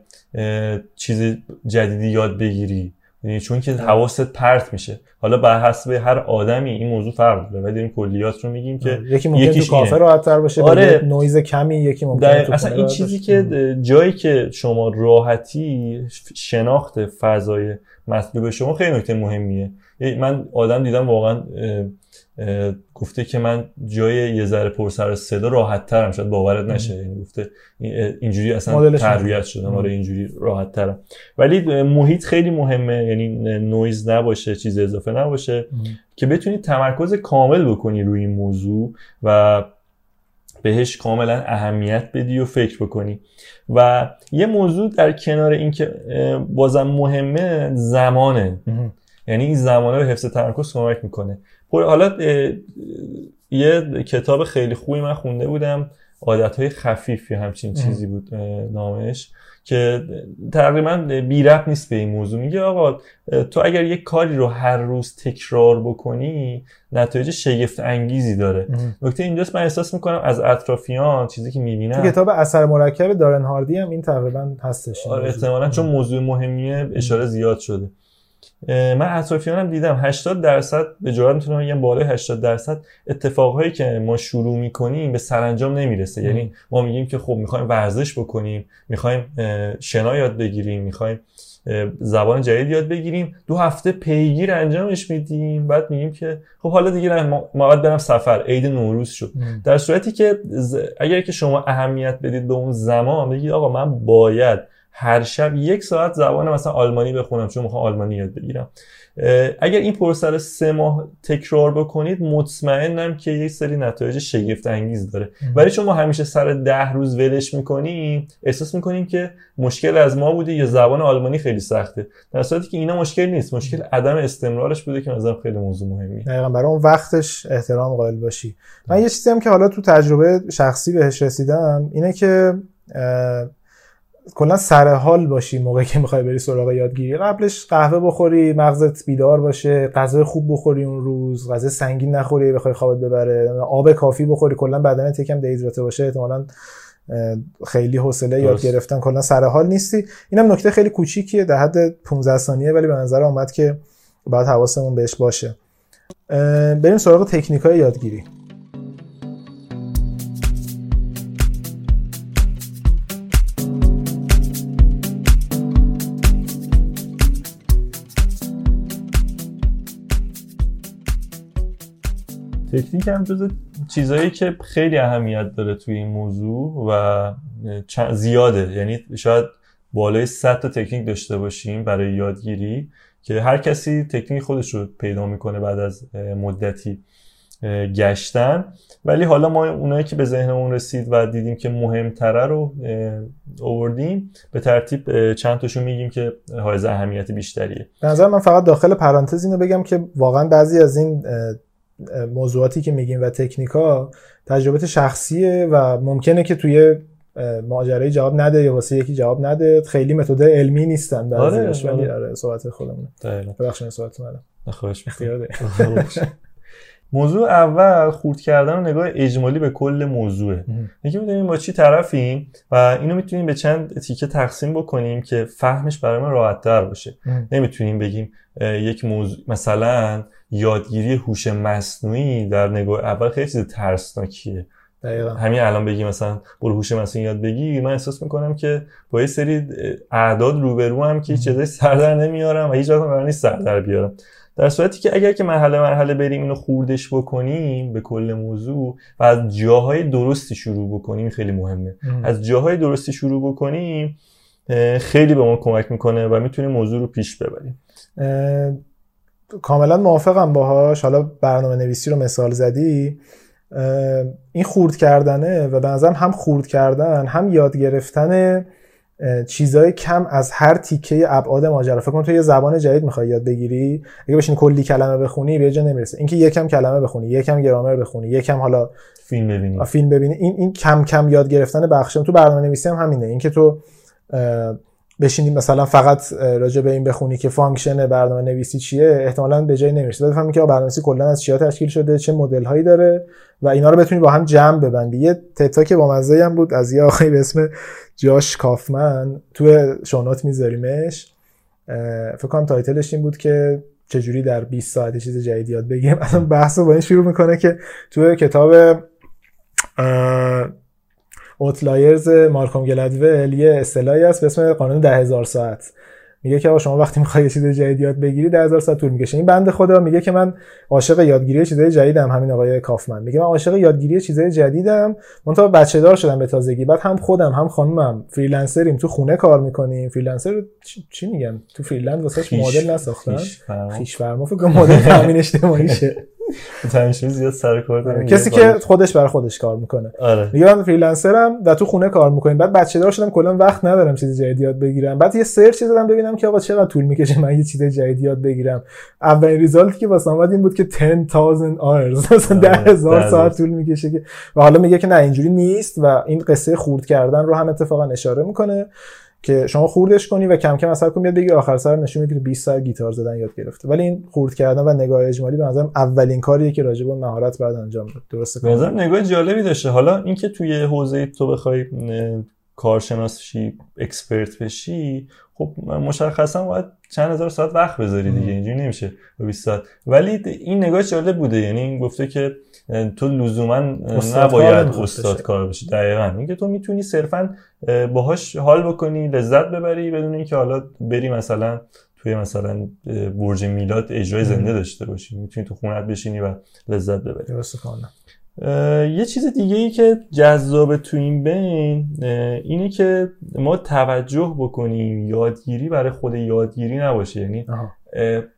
چیز جدیدی یاد بگیری. یعنی چون که حواست پرت میشه. حالا بر حسب هر آدمی این موضوع فرق داره ولی این کلیات رو میگیم که یکی ممکنه تو کافه راحت تر باشه آره. نویز کمی یکی ممکنه اصلا این چیزی که جایی که شما راحتی شناخت فضای مطلوب شما خیلی نکته مهمیه. من آدم دیدم واقعا گفته که من جای یه ذره پر سر صدا راحت ترم شاید باورت نشه یعنی گفته اینجوری اصلا تربیت شدم آره اینجوری راحت ترم ولی محیط خیلی مهمه یعنی نویز نباشه چیز اضافه نباشه که بتونی تمرکز کامل بکنی روی این موضوع و بهش کاملا اهمیت بدی و فکر بکنی. و یه موضوع در کنار اینکه بازم مهمه زمانه. یعنی این زمانه به حفظ تمرکز کمک می‌کنه. حالا یه کتاب خیلی خوبی من خونده بودم عادت های خفیف یا همچین چیزی بود نامش که تقریبا بی رب نیست به این موضوع. میگه آقا تو اگر یک کاری رو هر روز تکرار بکنی نتایج شگفت انگیزی داره. نکته اینجاست من احساس می‌کنم از اطرافیان چیزی که می‌بینم تو کتاب اثر مرکب دارن هاردی هم این تقریبا هستش. آره احتمالا چون موضوع مهمیه اشاره زیاد شده. من اطرافیانم دیدم 80 درصد به جرات می‌تونم بگم بالای 80 درصد اتفاقهایی که ما شروع می‌کنیم به سرانجام نمی‌رسه. یعنی ما میگیم که خب می‌خوایم ورزش بکنیم می‌خوایم شنا یاد بگیریم می‌خوایم زبان جدید یاد بگیریم. دو هفته پیگیر انجامش میدیم. بعد میگیم که خب حالا دیگه ما باید برم سفر. عید نوروز شد. در صورتی که اگر که شما اهمیت بدید به اون زمان بگید آقا من باید هر شب یک ساعت زبان مثلا آلمانی بخونم چون می‌خوام آلمانی یاد بگیرم. اگر این پروسه رو سه ماه تکرار بکنید مطمئنم که یک سری نتایج شگفت انگیز داره ولی چون ما همیشه سر ده روز ولش می‌کنیم احساس می‌کنیم که مشکل از ما بوده یا زبان آلمانی خیلی سخته. در صورتی که اینا مشکل نیست. مشکل عدم استمرارش بوده که مثلا خیلی موضوع مهمی. دقیقاً. برای اون وقتش احترام قائل باشی. من یه چیزی هم که حالا تو تجربه شخصی بهش رسیدم اینه که کلا سر حال باشی موقعی که می‌خوای بری سراغ یادگیری. قبلش قهوه بخوری مغزت بیدار باشه غذای خوب بخوری اون روز غذا سنگین نخوری بخوای خوابت ببره آب کافی بخوری. کلا بدنت یکم دیهیدراته باشه. احتمالاً خیلی حوصله یاد گرفتن. کلا سر حال نیستی. اینم نکته خیلی کوچیکیه در حد 15 ثانیه ولی به نظر آمد که باید حواسمون بهش باشه. بریم سراغ تکنیک های یادگیری. تکنیک هم جز چیزایی که خیلی اهمیت داره توی این موضوع و زیاده. یعنی شاید بالای 100 تا تکنیک داشته باشیم برای یادگیری که هر کسی تکنیک خودش رو پیدا می‌کنه بعد از مدتی گشتن. ولی حالا ما اونایی که به ذهنمون رسید و دیدیم که مهمتره رو آوردیم به ترتیب چند تاشو میگیم که حائز اهمیت بیشتریه. به نظر من فقط داخل پرانتز اینو بگم که واقعا بعضی از این موضوعاتی که میگیم و تکنیکا تجربه شخصیه و ممکنه که توی ماجرای جواب نده یا واسه یکی جواب نده. خیلی متد علمی نیستن بعضیش آره، ولی آره. آره صحبت خودمون ببخشید صحبت منم خواهش اختیار موضوع اول خورد کردن و نگاه اجمالی به کل موضوعه. اینکه می‌دونیم با چی طرفیم و اینو می‌تونیم به چند تیکه تقسیم بکنیم که فهمش برای ما راحت تر باشه نمی‌تونیم بگیم یک موضوع مثلا یادگیری هوش مصنوعی در نگاه اول خیلی چیز ترسناکیه. همین الان بگی مثلا برو هوش مصنوعی یاد بگی من احساس می‌کنم که با یه سری اعداد روبرو هم که چیزای سر در نمیارم و هیچ وقت نیست سر در بیارم. در صورتی که اگر که مرحله مرحله بریم اینو خوردش بکنیم به کل موضوع و از جاهای درستی شروع بکنیم خیلی مهمه. از جاهای درستی شروع بکنیم خیلی به ما کمک می‌کنه و می‌تونیم موضوع رو پیش ببریم. کاملا موافقم باهاش. حالا برنامه نویسی رو مثال زدی. این خورد کردنه و به نظرم هم خورد کردن هم یاد گرفتن چیزای کم از هر تیکه ابعاد ماجرا. فکر کن تو یه زبان جدید می‌خوای یاد بگیری. اگه بشین کلی کلمه بخونی به جا نمی‌رسه. اینکه یکم کلمه بخونی یکم گرامر بخونی یکم حالا فیلم ببینی. فیلم ببینی. این این کم کم یاد گرفتن بخشم تو برنامه نویسی هم همینه. اینکه تو بشینی مثلا فقط راجع به این بخونی که function برنامه نویسی چیه احتمالاً به جایی نمی‌رسه بفهمی که برنامه نویسی کلا از چیا تشکیل شده چه مدل هایی داره و اینا رو بتونی با هم جمع ببندی. یه تتا که با مزه هم بود از یه آقایی به اسم جاش کافمن تو show note میذاریمش. فکر کنم title ش این بود که چجوری در 20 ساعت چیز جدید یاد بگیریم اصلا بحث با این شروع می‌کنه که تو کتاب اوتلایرز مارکوم گلدول یه اصطلاحی هست به اسم قانون ده هزار ساعت. میگه که شما وقتی می‌خوای چیز جدید یاد بگیری ده هزار ساعت طول می‌کشه. این بنده خدا میگه که من عاشق یادگیری چیزای جدیدم همین آقای کافمن. میگه من عاشق یادگیری چیزای جدیدم. من تا بچه دار شدم به تازگی. بعد هم خودم هم خانومم فریلنسریم. تو خونه کار می‌کنیم. فریلنسر چی میگن؟ تو فریلند واسه مدل نساختن؟ خیش فرما فکر مدل [laughs] تامین اجتماعیشه. [laughs] تنشون زیاد سر کار کسی که خودش برای خودش کار می‌کنه. آره. من freelancer م و تو خونه کار می‌کنیم بعد بچه دار شدم کلا وقت ندارم چیز جدید یاد بگیرم. بعد یه search زدم ببینم که آقا چقدر طول می‌کشه من یه چیز جدید یاد بگیرم. اولین result ی که واسم اومد این بود که 10000 hours. [laughs] مثلا 10000 ساعت طول می‌کشه که و حالا میگه که نه اینجوری نیست و این قصه خورد کردن رو هم اتفاقا اشاره می‌کنه. که شما خوردش کنی و کم کم اثر کنی بیاد بگی آخر سر نشون میده که 20 سال گیتار زدن یاد گرفته. ولی این خورد کردن و نگاه اجمالی به نظرم اولین کاریه که راجع به مهارت باید انجام داد درسته؟ به نظرم نگاه جالبی داشته. حالا اینکه توی حوزه تو بخوای کارشناس شی اکسپرت بشی خب مشخصا باید چند هزار ساعت وقت بذاری دیگه. اینجوری نمیشه. به 20 ساعت. ولی این نگاه جالب بوده. یعنی این گفته که تو لزوما نباید استاد کار بشی دقیقا. اینکه تو می‌تونی صرفا باهاش حال بکنی لذت ببری بدون اینکه حالا بری مثلا توی مثلا برج میلاد اجرای زنده داشته باشی. می‌تونی تو خونت بشینی و لذت ببری. درسته یه چیز دیگه ای که جذاب تو این بین اینه که ما توجه بکنیم یادگیری برای خود یادگیری نباشه. یعنی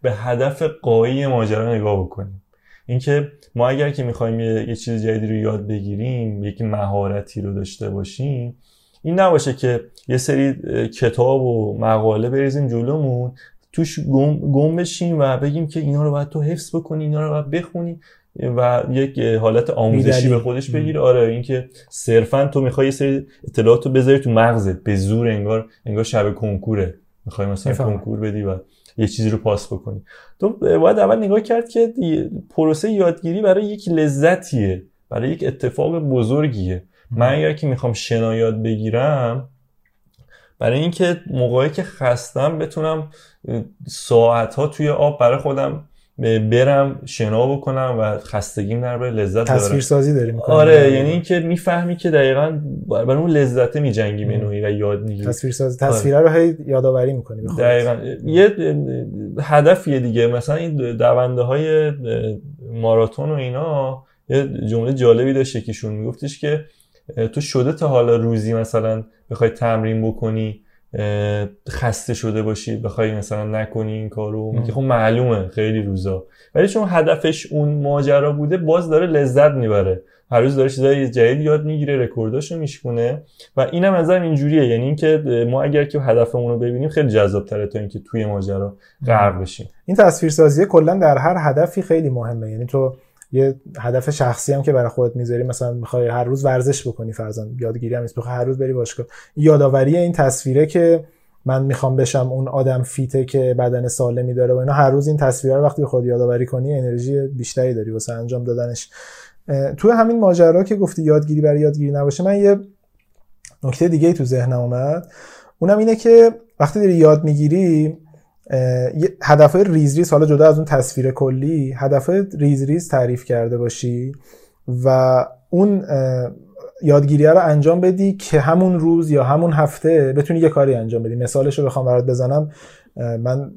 به هدف قایی ماجرا نگاه بکنیم. اینکه ما اگر که می‌خوایم یه،, یه چیز جدیدی رو یاد بگیریم یک مهارتی رو داشته باشیم این نباشه که یه سری کتاب و مقاله بریزیم جلومون توش گم, گم بشیم و بگیم که اینا رو باید تو حفظ بکنی اینا رو باید بخونی و یک حالت آموزشی به خودش بگیره آره اینکه صرفا تو می‌خوای یه سری اطلاعات رو بذاری تو مغزت به زور انگار انگار شب کنکوره. می‌خوای مثلا کنکور بدی و یه چیزی رو پاس بکنی. تو باید اول نگاه کرد که پروسه یادگیری برای یک لذتیه برای یک اتفاق بزرگیه. من اگر که می‌خوام شنا یاد بگیرم برای اینکه موقعی که خستم بتونم ساعت ها توی آب برای خودم برم شنا بکنم و خستگیم نره بره لذت تصویر سازی داری می‌کنی. آره یعنی اینکه می‌فهمی که دقیقا برای اون لذت میجنگی منوی و یاد می‌گیری. تصویر سازی تصویره رو هی یادآوری می‌کنی دقیقا. یه هدفیه دیگه مثلا این دونده های ماراتون و اینا یه جمله جالبی داشت یکیشون میگفتش که تو شده تا حالا روزی مثلا بخوای تمرین بکنی خسته شده باشی بخوای مثلا نکنی این کارو. که خب معلومه خیلی روزا. ولی چون هدفش اون ماجرا بوده باز داره لذت می‌بره. هر روز داره چیزای جدید یاد می‌گیره رکورداشو میشکونه. و اینم نظر اینجوریه. یعنی اینکه ما اگر که هدفمون رو ببینیم خیلی جذاب تره تا اینکه توی ماجرا غرق بشیم. این تصویرسازی کلا در هر هدفی خیلی مهمه. یعنی تو یه هدف شخصی هم که برای خودت می‌ذاری مثلا می‌خوای هر روز ورزش بکنی فرضاً یادگیری هم نیست هر روز بری باشگاه. یادآوری این تصویره که من می‌خوام بشم اون آدم فیته که بدن سالمی داره و اینا هر روز این تصویر رو وقتی خود یادآوری کنی انرژی بیشتری داری واسه انجام دادنش. تو همین ماجرا که گفتی یادگیری برای یادگیری نباشه من یه نکته دیگه تو ذهنم اومد. اونم اینه که وقتی داری یاد می‌گیری هدف ریز ریز حالا جدا از اون تصویر کلی هدف ریز ریز تعریف کرده باشی و اون یادگیری رو انجام بدی که همون روز یا همون هفته بتونی یه کاری انجام بدی. مثالش رو بخوام برات بزنم. من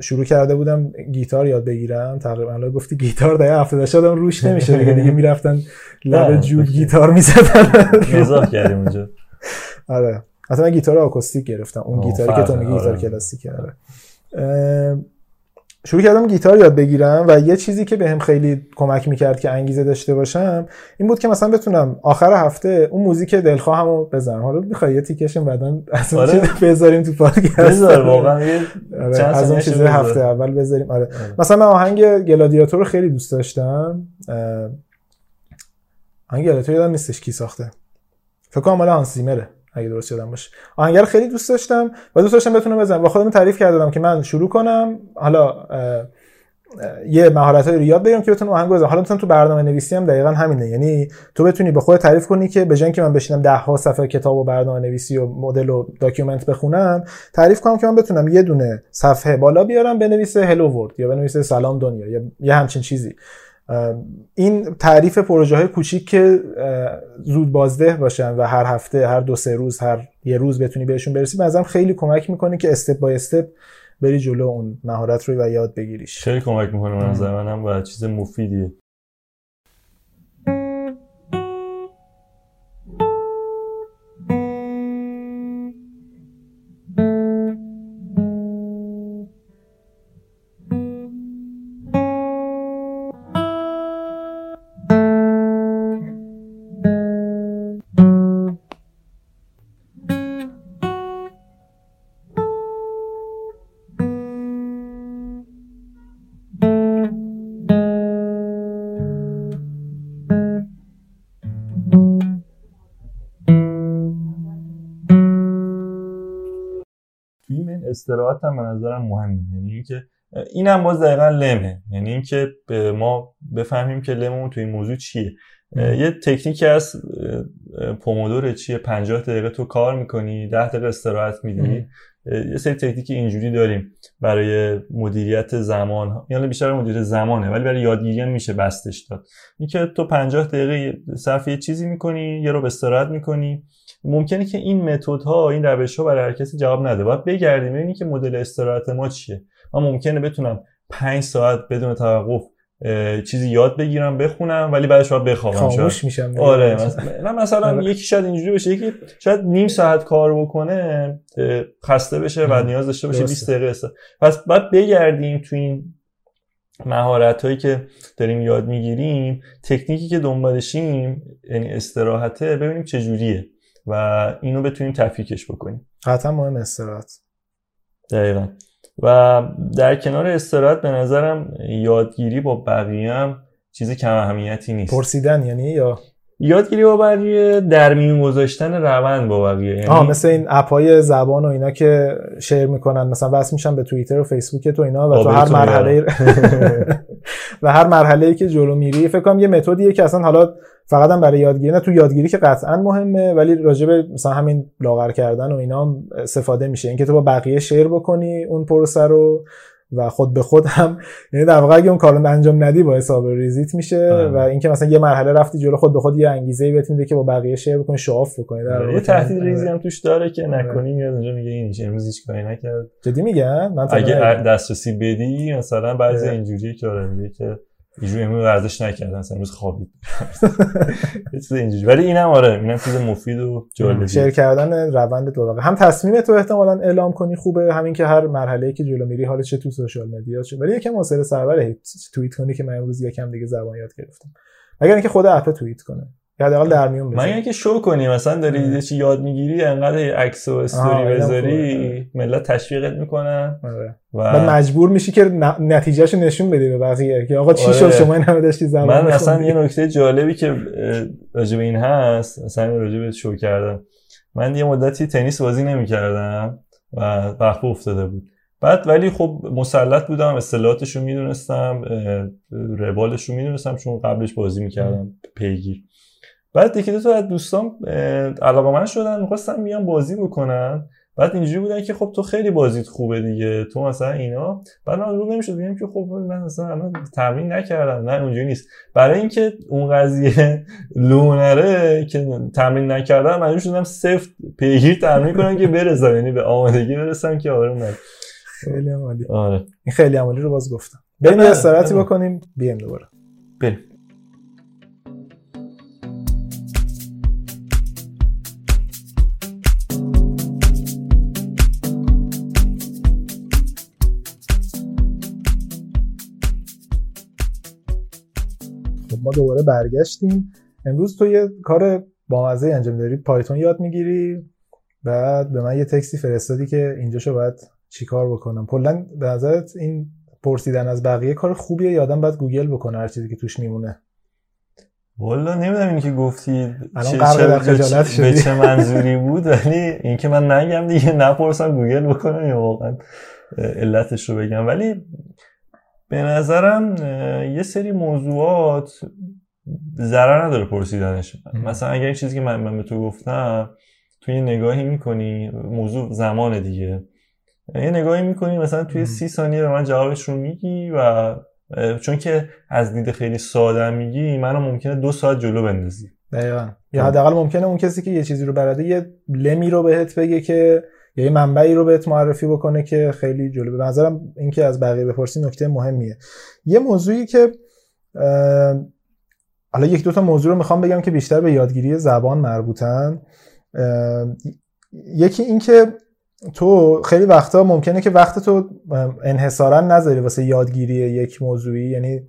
شروع کرده بودم گیتار یاد بگیرم. تقریبا الان گفتی گیتار ده هفته شدم روش نمیشه دیگه. دیگه می‌رفتن لب جوب گیتار می‌زدن. مزاح کردیم اونجا. آره. مثلا گیتار آکوستیک گرفتم. اون گیتاری که تو میگی گیتار کلاسیک آره. شروع کردم گیتار یاد بگیرم و یه چیزی که بهم به خیلی کمک می‌کرد که انگیزه داشته باشم این بود که مثلا بتونم آخر هفته اون موزیک دلخواهمو بزنم حالا می‌خوای یه تیکشم بعدا از آره. بذاریم تو پادکست بذار واقعا آره. از اون چیز هفته اول بذاریم آره. آره. مثلا من آهنگ گلادیاتور رو خیلی دوست داشتم آهنگ گلادیاتور یادم نیستش کی ساخته فکر کنم مال هانس زیمره اگه درست یادم باشه. آهنگ رو خیلی دوست داشتم و دوست داشتم بتونم بزنم. و خودم تعریف کردم که من شروع کنم. حالا یه مهارت رو یاد بگیرم که بتونم آهنگ بزنم. حالا مثلا تو برنامه نویسی هم دقیقا همینه. یعنی تو بتونی به خودت تعریف کنی که به که من بشینم ده ها صفحه کتاب و برنامه نویسی و مدل و document بخونم تعریف کنم که من بتونم یه دونه صفحه بالا بیارم بنویسه hello world یا بنویسه سلام دنیا یا یه همچین چیزی. این تعریف پروژه های کوچیک که زود بازده باشن و هر هفته هر دو سه روز هر یه روز بتونی بهشون برسی به خیلی کمک می‌کنه که استپ بای استپ بری جلو اون مهارت رو و یاد بگیریش. خیلی کمک می‌کنه من منم و چیز مفیدیه. استراحت هم به نظرم مهمه. یعنی اینکه اینم باز دقیقا لمه. یعنی اینکه ما بفهمیم که لممون توی این موضوع چیه. یه تکنیکی از پومودور چیه؟ 50 دقیقه تو کار می‌کنی 10 دقیقه استراحت میدی. یه سری تکنیک اینجوری داریم برای مدیریت زمان. یعنی بیشتر مدیریت زمانه ولی برای یادگیری هم میشه بستش داد. اینکه تو 50 دقیقه صرف یه چیزی می‌کنی یه رو استراحت می‌کنی. ممکنه که این متد ها این روش ها برای هر کسی جواب نده. باید بگردیم ببینیم که مدل استراحت ما چیه. من ممکنه بتونم 5 ساعت بدون توقف چیزی یاد بگیرم بخونم ولی بعدش باید بخوابم خاموش میشم آره مثلا, مثلا آره. یکی شاید اینجوری بشه یکی شاید نیم ساعت کار بکنه خسته بشه و نیاز داشته باشه 20 دقیقه است پس بعد بگردیم تو این مهارت هایی که داریم یاد می‌گیریم. تکنیکی که دنبالشیم یعنی استراحته ببینیم چه جوریه و اینو بتونیم تفکیکش بکنیم. قطعا مهم استراحت. دقیقا. و در کنار استراحت به نظرم یادگیری با بقیه هم چیز کم اهمیتی نیست. پرسیدن یعنی یا یادگیری با بقیه در میون گذاشتن روند با بقیه. یعنی آه مثل این اپای زبان و اینا که شیر می‌کنن. مثلا وصل میشن به توییتر و فیسبوک تو اینا و تو هر مرحله [laughs] و هر مرحله ای که جلو میری. فکر کنم یه متدیه که اصلا حالا فقط هم برای یادگیری نه تو یادگیری که قطعا مهمه ولی راجع به مثلا همین لاغر کردن و اینا هم استفاده میشه. اینکه تو با بقیه شیر بکنی اون پروسه رو. و خود به خود هم یعنی در واقع اگه اون کارو انجام ندی باعث آبر ریزیت میشه آره. و اینکه مثلا یه مرحله رفتی جلو خود به خود یه انگیزه بهت میده که با بقیه شیر بکنی شواف بکنی در واقع یه تهدید ریزی آره. هم توش داره که نکنی میاد اونجا میگه این امروز هیچ کاری نکرد جدی میگن من اگه دسترسی بدی مثلا بعضی. اینجوریه که آره میگه که اینجوری امروز ورزش نکردن امروز خوابید. چیز اینجوری. ولی اینم آره اینم چیز مفید و جالبی شیر کردن روند دو هم تصمیم تو احتمالا اعلام کنی خوبه همین که هر مرحله که جلو میری حالا چه تو سوشال مدیا چه ولی یکم حوصله سروره توییت کنی که من امروز یکم دیگه زبان یاد گرفتم. مگر اینکه خود اپ توییت کنه. یا حداقل در میون من بذاره اینکه شو کنی مثلا داری اه. یه چی یاد می‌گیری انقدر عکس و استوری بذاری خوبه. ملت تشویقت می‌کنن آره. و بعد مجبور میشی که نتیجهشو نشون بدی به بقیه که آقا چی آره. شد شما این همه داشتی زبان من مثلا؟ یه نکته جالبی که راجع این هست مثلا راجع به شو کردم من یه مدتی تنیس بازی نمی‌کردم و وقفه افتاده بود بعد ولی خب مسلط بودم اصطلاحاتش رو می‌دونستم روالش رو می‌دونستم چون قبلش بازی می‌کردم پیگیر بعد یکی دو تا از دوستان علاقه من شدن می‌خواستم بیان بازی بکنن. بعد اینجوری بودن که خب تو خیلی بازیت خوبه دیگه تو مثلا اینا. بعد من رو نمی‌شد بگم که خب من مثلا الان تمرین نکردم. نه اونجوری نیست. برای اینکه اون قضیه [laughs] لونره که تمرین نکردم من شدم سفت پیگیر تمرین کنم که برسم. یعنی به آمادگی برسم که آره من خیلی عالی. آره. این خیلی عمالی رو باز گفتم. بریم یه استراحتی. بکنیم بیام دوباره. بریم. دوباره برگشتیم. امروز تو یه کار بامزه انجام داری. پایتون یاد می‌گیری. بعد به من یه text ی فرستادی که اینجاشو باید چیکار بکنم. کلا به نظرت این پرسیدن از بقیه کار خوبیه یا آدم باید گوگل بکنه هر چیزی که توش میمونه؟ والا نمی‌دونم این که گفتی چه, به. چه منظوری بود ولی اینکه من نگم دیگه نپرسم گوگل بکنم یا واقعا علتش رو بگم. ولی به نظرم یه سری موضوعات ضرر نداره پرسیدنش. مثلا اگر این چیزی که من, من به تو گفتم تو یه نگاهی می‌کنی موضوع زمان دیگه. یه نگاهی می‌کنی مثلا توی. سی ثانیه به من جوابش رو میگی و چون که از دید خیلی ساده میگی منو ممکنه دو ساعت جلو بندازی. دقیقا. یا حداقل ممکنه اون کسی که یه چیزی رو بلده یه لمی رو بهت بگه که یا یه منبعی رو بهت معرفی بکنه که خیلی جلو به نظرم اینکه از بقیه بپرسی نکته مهمیه. یه موضوعی که حالا یک دو تا موضوع رو می‌خوام بگم که بیشتر به یادگیری زبان مربوطن. یکی این که تو خیلی وقتا ممکنه که وقت تو انحصارا نذاری واسه یادگیری یک موضوعی. یعنی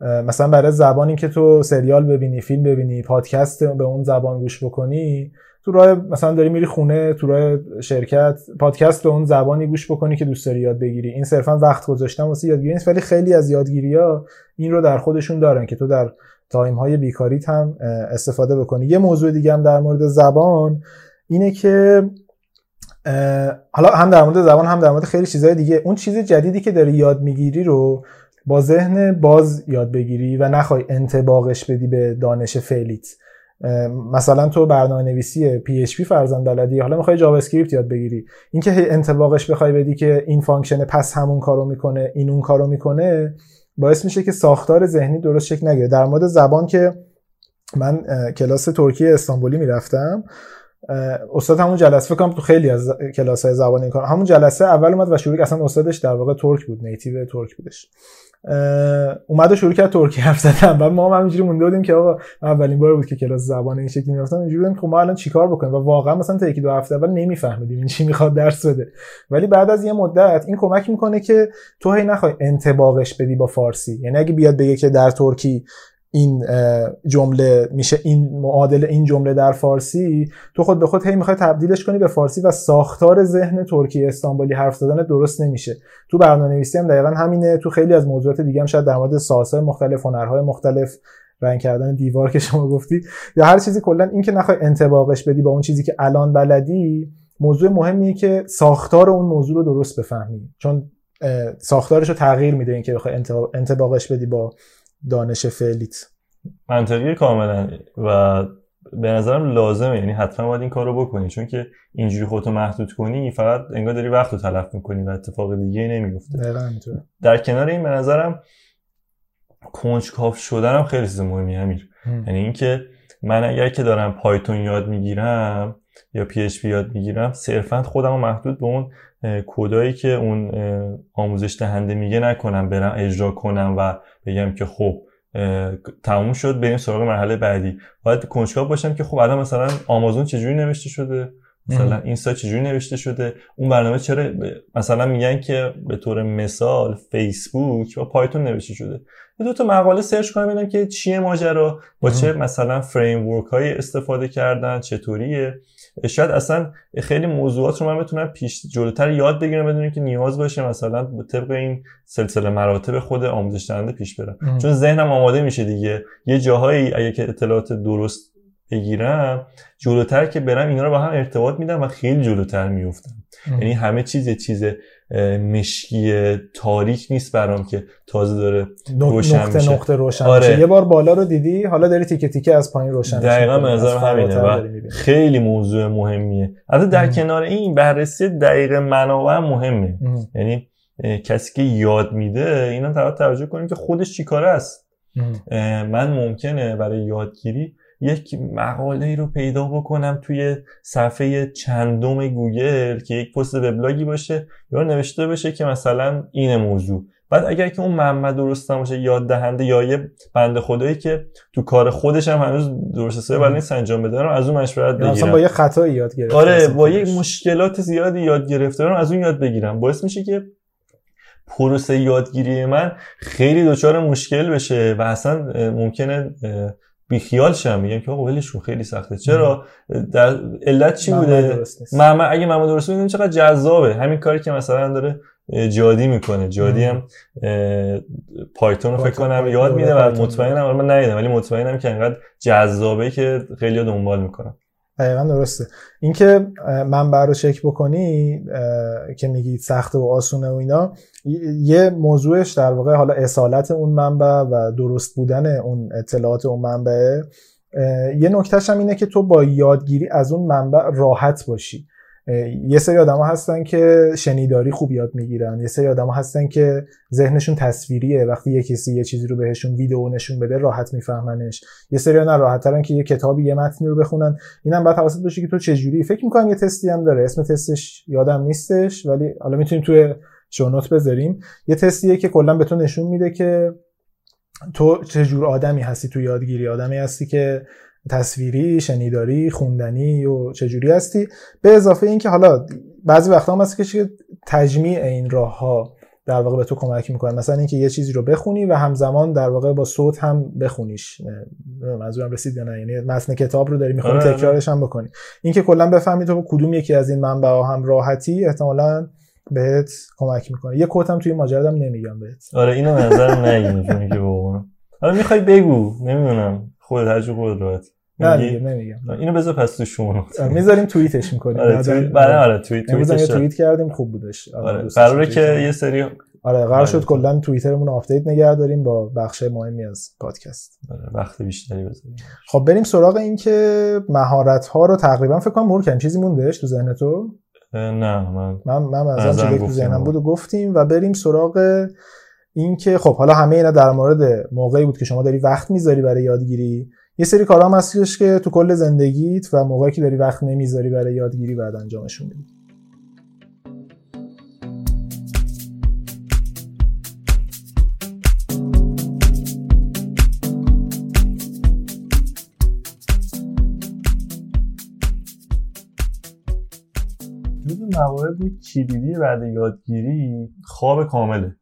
مثلا برای زبانی که تو سریال ببینی فیلم ببینی پادکست به اون زبان گوش بکنی تو راه مثلا داری میری خونه تو راه شرکت پادکست به اون زبانی گوش بکنی که دوست داری یاد بگیری. این صرفا وقت گذاشتن واسه یادگیری نیست ولی خیلی از یادگیری ها این رو در خودشون دارن که تو در تایم های بیکاریت هم استفاده بکنی. یه موضوع دیگه هم در مورد زبان اینه که حالا هم در مورد زبان هم در مورد خیلی چیزهای دیگه. اون چیز جدیدی که داری یاد می‌گیری رو با ذهن باز یاد بگیری و نخوای انتباقش بدی به دانش فعلیت. مثلا تو برنامه نویسی PHP فرضا بلدی حالا می‌خوای جاوا اسکریپت یاد بگیری. اینکه هی انطباقش بخوای بدی که این function پس همون کارو می‌کنه این اون کارو می‌کنه باعث میشه که ساختار ذهنی درست شکل نگیره. در مورد زبان که من کلاس ترکی استانبولی می‌رفتم استاد همون جلسه فکر تو خیلی از کلاس های زبان این کار همون جلسه اول اومد و شروع. اصلا استادش در واقع ترک بود native ترک بودش. اومد و شروع کرد ترکی حرف زدن. و ما هم همینجوری مونده بودیم که آقا اولین بار بود که کلاس زبان این شکلی می‌رفتم اینجوری بودیم خب ما الان چیکار بکنیم؟ و واقعا مثلا تا یکی دو هفته اول نمیفهمیدیم این چی می‌خواد درس بده. ولی بعد از یه مدت این کمک می‌کنه که تو هی نخوای انتباقش بدی با فارسی. یعنی اگه بیاد بگه که در ترکی این جمله میشه این معادل این جمله در فارسی تو خود به خود هی می‌خوای تبدیلش کنی به فارسی و ساختار ذهن ترکی استانبولی حرف زدن درست نمیشه. تو برنامه نویسی هم دقیقا همینه تو خیلی از موضوعات دیگه هم شاید در مورد ساسای مختلف هنرهای مختلف رنگ کردن دیوار که شما گفتی یا هر چیزی کلا این که نخوای انتباقش بدی با اون چیزی که الان بلدی موضوع مهمیه که ساختار اون موضوع رو درست بفهمی. چون ساختارش رو تغییر میده اینکه بخوای انتباقش بدی با دانش فعلیت. منطقی کاملا. و به نظرم لازمه. یعنی حتما باید این کار رو بکنی. چون که اینجوری خودتو محدود کنی فقط انگار داری وقت رو تلف می‌کنی و اتفاق دیگه نمیفته در کنار این به نظرم کنجکاف شدنم خیلی چیز مهمی امیر. یعنی اینکه من اگر که دارم پایتون یاد می‌گیرم یا پی اچ پی یاد می‌گیرم. صرفا خودم رو محدود به اون کدایی که اون آموزش دهنده میگه نکنم برم اجرا کنم و بگم که خب تموم شد بریم سراغ مرحله بعدی. باید کنجکاو باشم که خب الان مثلا آمازون چجوری نوشته شده؟ مثلا اینستا چجوری نوشته شده؟ اون برنامه چرا مثلا میگن که به طور مثال فیسبوک با پایتون نوشته شده؟ دو تا مقاله سرچ کنم ببینم که چیه ماجرا با چه مثلا فریم ورک های استفاده کردن چطوریه؟ شاید اصلا خیلی موضوعات رو من بتونم پیش جلوتر یاد بگیرم بدون که نیاز باشه مثلا طبق این سلسله مراتب خود آموزش دهنده پیش برم. چون ذهنم آماده میشه دیگه. یه جاهایی اگه که اطلاعات درست بگیرم جلوتر که برم اینا رو با هم ارتباط میدم و خیلی جلوتر میفتم. یعنی همه چیز چیز مشکی تاریک نیست برام که تازه داره روشن نقطه میشه. نقطه روشن آره. میشه. یه بار بالا رو دیدی؟ حالا داری تیکه تیکه از پایین روشن دقیقا به نظرم همینه و خیلی موضوع مهمیه. البته در کنار این بررسی دقیق منابع مهمه. یعنی کسی که یاد میده اینا توجه کنیم که خودش چیکاره است. من ممکنه برای یادگیری یک مقاله ای رو پیدا بکنم توی صفحه چندم گوگل که یک پست وبلاگی باشه یا نوشته بشه که مثلا این موضوع. بعد اگر که اون منبع درست باشه یاد دهنده یا یه بنده خدایی که تو کار خودش هم هنوز درست حسابی بلد نیست انجام بده رو از اون مشورت بگیرم مثلا با یه خطایی یاد گرفته آره با یه مشکلات زیادی یاد گرفته رو از اون یاد بگیرم. باعث میشه که پروسه یادگیری من خیلی دچار مشکل بشه و اصلا ممکنه بیخیال شم میگم که آقا ولشون خیلی سخته. چرا؟ در علت چی بوده؟ معما اگه معما درست ببینیم چقدر جذابه. همین کاری که مثلا داره جادی می‌کنه. جادی هم پایتون رو فکر کنم یاد میده و مطمئنم. من ندیدم ولی مطمئنم که انقدر جذابه که خیلی دنبال می‌کنم. دقیقا درسته. اینکه منبع رو چک بکنی که میگی سخته و آسونه و اینا یه موضوعش در واقع حالا اصالت اون منبع و درست بودن اون اطلاعات اون منبع یه نکتهش هم اینه که تو با یادگیری از اون منبع راحت باشی. یه سری آدما هستن که شنیداری خوب یاد می‌گیرن. یه سری آدما هستن که ذهنشون تصویریه. وقتی یه کسی یه چیزی رو بهشون ویدیو نشون بده راحت میفهمنش. یه سری نه راحت ترن که یه کتابی یه متنی رو بخونن. اینم بعد حواست باشه که تو چه جوری. فکر می‌کنم یه تستی هم داره. اسم تستش یادم نیستش ولی حالا می‌تونیم توی شونوت بذاریم. یه تستیه که کلا به تو نشون میده که تو چه جور آدمی هستی تو یادگیری. آدمی هستی که تصویری شنیداری خوندنی و چجوری هستی؟ به اضافه اینکه حالا بعضی وقتا هم هست که تجمیع این راه ها در واقع به تو کمک می‌کنه. مثلا اینکه یه چیزی رو بخونی و همزمان در واقع با صوت هم بخونیش. منظورم رسید یا نه. یعنی متن کتاب رو داری می‌خونی تکرارش هم بکنی. اینکه کلا بفهمی تو کدوم یکی از این منبع هم راحتی احتمالاً بهت کمک می‌کنه. یه quote م توی ماجرا نمیگم بهت. آره اینو نظر نگیم که واقعا. حالا می‌خوای بگو. نمی‌دونم. خودت هرجو خودت راحت نه دیگه نمیگم اینو بذار پس تو شما می‌ذاریم توییتش می‌کنیم. آره توییت برای آره توییت توییتش توییت کردیم خوب بودش. آره قراره که یه سری آره قرار شد کلا توییترمون update نگه داریم با بخش مهمی از پادکست. آره وقت بیشتری بذاریم. خب بریم سراغ این که مهارت ها رو تقریبا فکر کنم مرور چیزی موندهش تو ذهن تو؟ نه من من من از چیزی تو ذهنم بود و گفتیم و بریم سراغ این که خب حالا همه اینا در مورد موقعی بود که شما داری وقت می‌ذاری برای یادگیری. یه سری کارا هم هستش که تو کل زندگیت و موقعی که داری وقت نمی‌ذاری برای یادگیری بعد انجامشون میدی موارد کلیدی بعد یادگیری خواب کامله.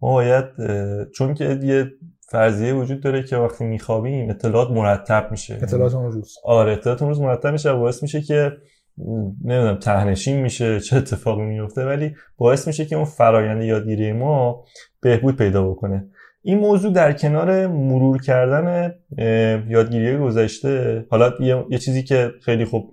ما باید چون که یه فرضیه وجود داره که وقتی میخوابیم اطلاعات مرتب میشه. اطلاعات اون روز. آره اطلاعات اون روز مرتب میشه و باعث میشه که نمی‌دونم تهنشین میشه چه اتفاقی میفته ولی باعث میشه که اون فرایند یادگیری ما بهبود پیدا بکنه. این موضوع در کنار مرور کردن یادگیری گذشته حالا یه, چیزی که خیلی خوب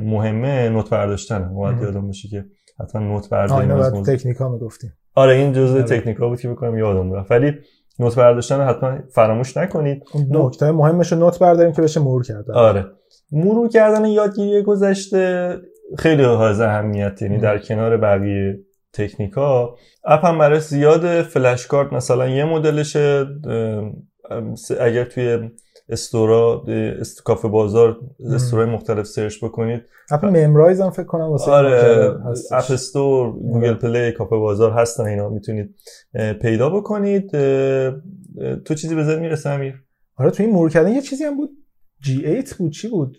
مهمه نوت برداشتنه باید یادم باشه که حتما نوت برداری از تکنیکا می‌گفتیم. آره این جزء آره. تکنیکا بود که بکنم یادم رفت. ولی نوت برداشتن حتما فراموش نکنید. نکته مهمش نوت برداریم که بشه مرور کردن آره. مرور کردن یادگیری گذشته خیلی حائز اهمیت یعنی در کنار بقیه تکنیکا. اپ هم برای زیاد فلش کارت مثلا یه مدلشه اگر توی store ا است... کافه بازار store های مختلف search بکنید. اپ Memrise هم فکر کنم واسه آره اپ استور گوگل پلی کافه بازار هستن اینا می‌تونید پیدا بکنید. تو چیزی به می‌رسه امیر؟ آره تو این مرور کردن یه چیزی هم بود. G8 بود چی بود؟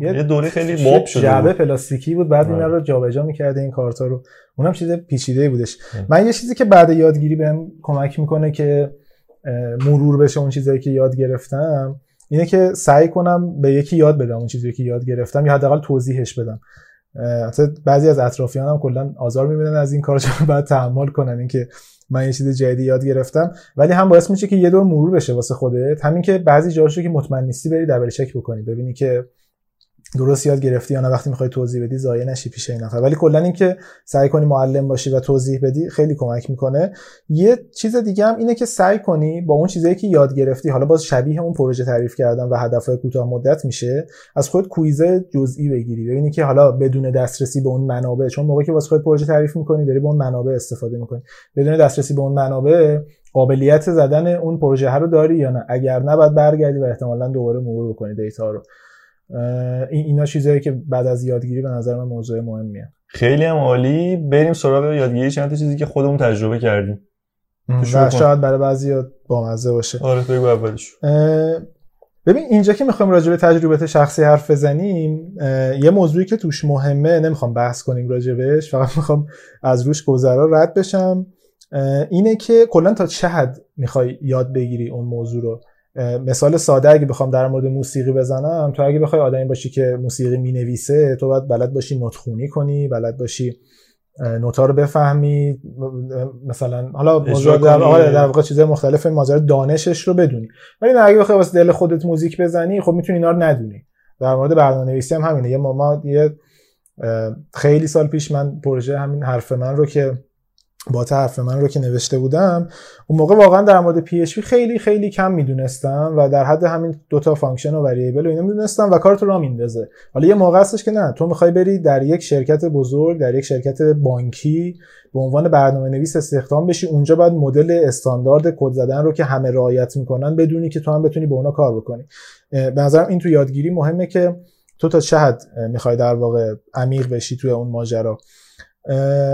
یه دوره خیلی مد شده جعبه پلاستیکی بود بعد اینا آره. رو جابجا می‌کرده این کارتا رو. اونم چیز پیچیده بودش. من یه چیزی که بعد یادگیری بهم کمک می‌کنه که مرور بشه اون چیزایی که یاد گرفتم اینه که سعی کنم به یکی یاد بدم اون چیزی که یاد گرفتم یا حداقل توضیحش بدم. بعضی از اطرافیانم کلا آزار می‌بینن از این کار چون [laughs] بعد تحمل کنن اینکه من یه چیز جدیدی یاد گرفتم. ولی هم باعث میشه که یه دور مرور بشه واسه خودت. همین که بعضی جاشو که مطمئن نیستی بری دبل چک بکنی ببینی که درست یاد گرفتی یا نه؟ وقتی می‌خوای توضیح بدی ضایع نشی پیش این نفر ولی کلا اینکه سعی کنی معلم باشی و توضیح بدی خیلی کمک می‌کنه. یه چیز دیگه هم اینه که سعی کنی با اون چیزایی که یاد گرفتی حالا باز شبیه اون پروژه تعریف کردن و هدفهای کوتاه مدت میشه از خود کویز جزئی بگیری. ببینی که حالا بدون دسترسی به اون منابع چون موقعی که واسه خود پروژه تعریف می‌کنی داری به اون منابع استفاده می‌کنی. بدون دسترسی به اون منابع قابلیت زدن اون پروژه رو داری یا نه؟ اگر نه بعد برگردی و احتمالا دوباره مرور بکنی دیتا رو. این اینا چیزایی که بعد از یادگیری به نظر من موضوع مهمیه. خیلی هم عالی. بریم سراغ یادگیری چند تا چیزی که خودمون تجربه کردیم. و شاید برای بعضی با مزه باشه. آره بگو اولش. ببین اینجا که می‌خوایم راجع به تجربه شخصی حرف بزنیم یه موضوعی که توش مهمه نمی‌خوام بحث کنیم راجبش فقط می‌خوام از روش گذرا رد بشم اینه که کلا تا چه حد می‌خوای یاد بگیری اون موضوع رو؟ مثال ساده اگه بخوام در مورد موسیقی بزنم تو اگه بخوای آدمی باشی که موسیقی می‌نویسه تو باید بلد باشی نوت خونی کنی بلد باشی نوتا رو بفهمی مثلا حالا موضوع در, آره، در واقع چیزای مختلف ماجرا دانشش رو بدونی. ولی اگه بخوای واسه دل خودت موزیک بزنی خب می‌تونی اینا رو ندونی. در مورد برنامه‌نویسی هم همینه. یه ما یه خیلی سال پیش من پروژه همین حرف من رو که با حرف من رو که نوشته بودم اون موقع واقعا در مورد PHP خیلی خیلی کم می‌دونستم و در حد همین دوتا function و variable و اینا می‌دونستم و کارت رو میندازه حالا یه موقع هستش که نه تو می‌خوای بری در یک شرکت بزرگ در یک شرکت بانکی به عنوان برنامه نویس استخدام بشی اونجا باید مدل استاندارد کد زدن رو که همه رعایت می‌کنن بدونی که تو هم بتونی با اونا کار بکنی. به نظرم این تو یادگیری مهمه که تو تا چه حد می‌خوای در واقع عمیق بشی توی اون ماجرا.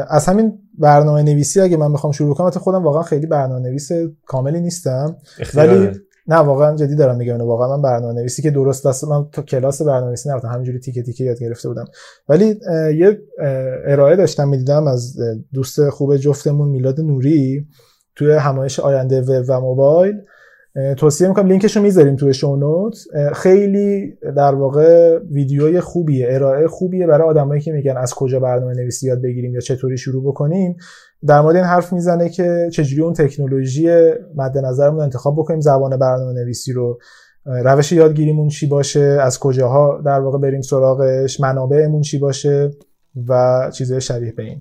از همین برنامه نویسی اگه من بخوام شروع کنم خودم واقعا خیلی برنامه نویس کاملی نیستم. ولی نه واقعا جدی دارم میگم واقعا من برنامه نویسی که درست است من تو کلاس برنامه نویسی نرفتم همینجوری تیکه تیکه یاد گرفته بودم. ولی یه ارائه داشتم می‌دیدم از دوست خوب جفتمون میلاد نوری توی همایش آینده وب و موبایل. توصیه می‌کنم. لینکش رو می‌ذاریم توی شونوت خیلی در واقع ویدیوی خوبیه ارائه خوبیه برای آدمایی که میگن از کجا برنامه نویسی یاد بگیریم یا چطوری شروع بکنیم. در مورد این حرف می‌زنه که چجوری اون تکنولوژی مد نظرمون انتخاب بکنیم زبان برنامه نویسی رو روش یادگیریمون چی باشه از کجاها در واقع بریم سراغش منابعمون چی باشه و چیزهای شبیه به این.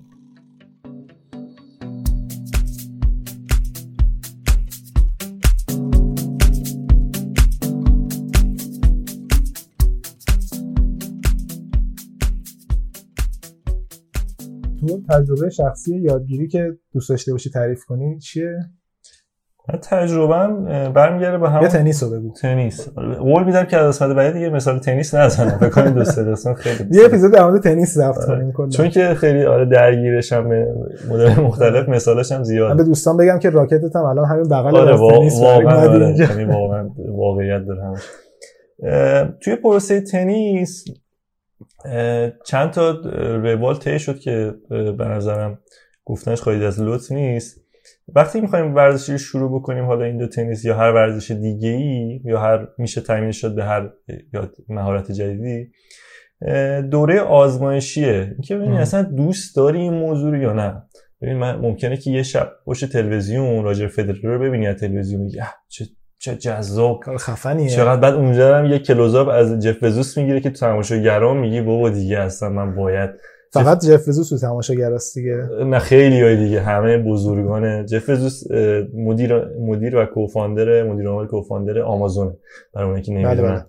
تجربه شخصی یادگیری که دوست داشته باشی تعریف کنی چیه؟ تجربه برمیگره به هم یه تنیس رو بگو. تنیس. قول میدم که از قسمت بعد دیگه مثال تنیس نزنم. بکنیم دوست داشتم خیلی یه اپیزود در مورد تنیس ضبط کنیم کلا. چون که خیلی آره درگیرش هم مدل مختلف مثالش هم زیاد. به دوستان بگم که راکتت هم الان همین بغل آره تنیس واقعا آره. یعنی واقعا واقعیت داره توی پروسه تنیس چند تا روال طی شد که به نظرم گفتنش خواهید از لطف نیست. وقتی می‌خوایم ورزشی شروع بکنیم حالا این دو تنیس یا هر ورزش دیگه ای یا هر میشه تامین شد به هر یا مهارت جدیدی دوره آزمایشیه. که ببینی اصلا دوست داری این موضوع یا نه. ببین من ممکنه که یه شب پشت تلویزیون راجر فدرر رو ببینی از تلویزیون میگه چه چه جذاب. کار خفنیه. چقدر بعد اونجا هم یه کلوزاپ از جف بزوس می‌گیره که تو تماشاگران میگی بابا دیگه اصلا من باید فقط جف بزوس تو تماشاگراست دیگه. نه خیلی های دیگه همه بزرگان. جف بزوس مدیر مدیر و کوفاندر مدیر عامل کوفاندر آمازون برای اونایی که بله نمی‌دونن. بله.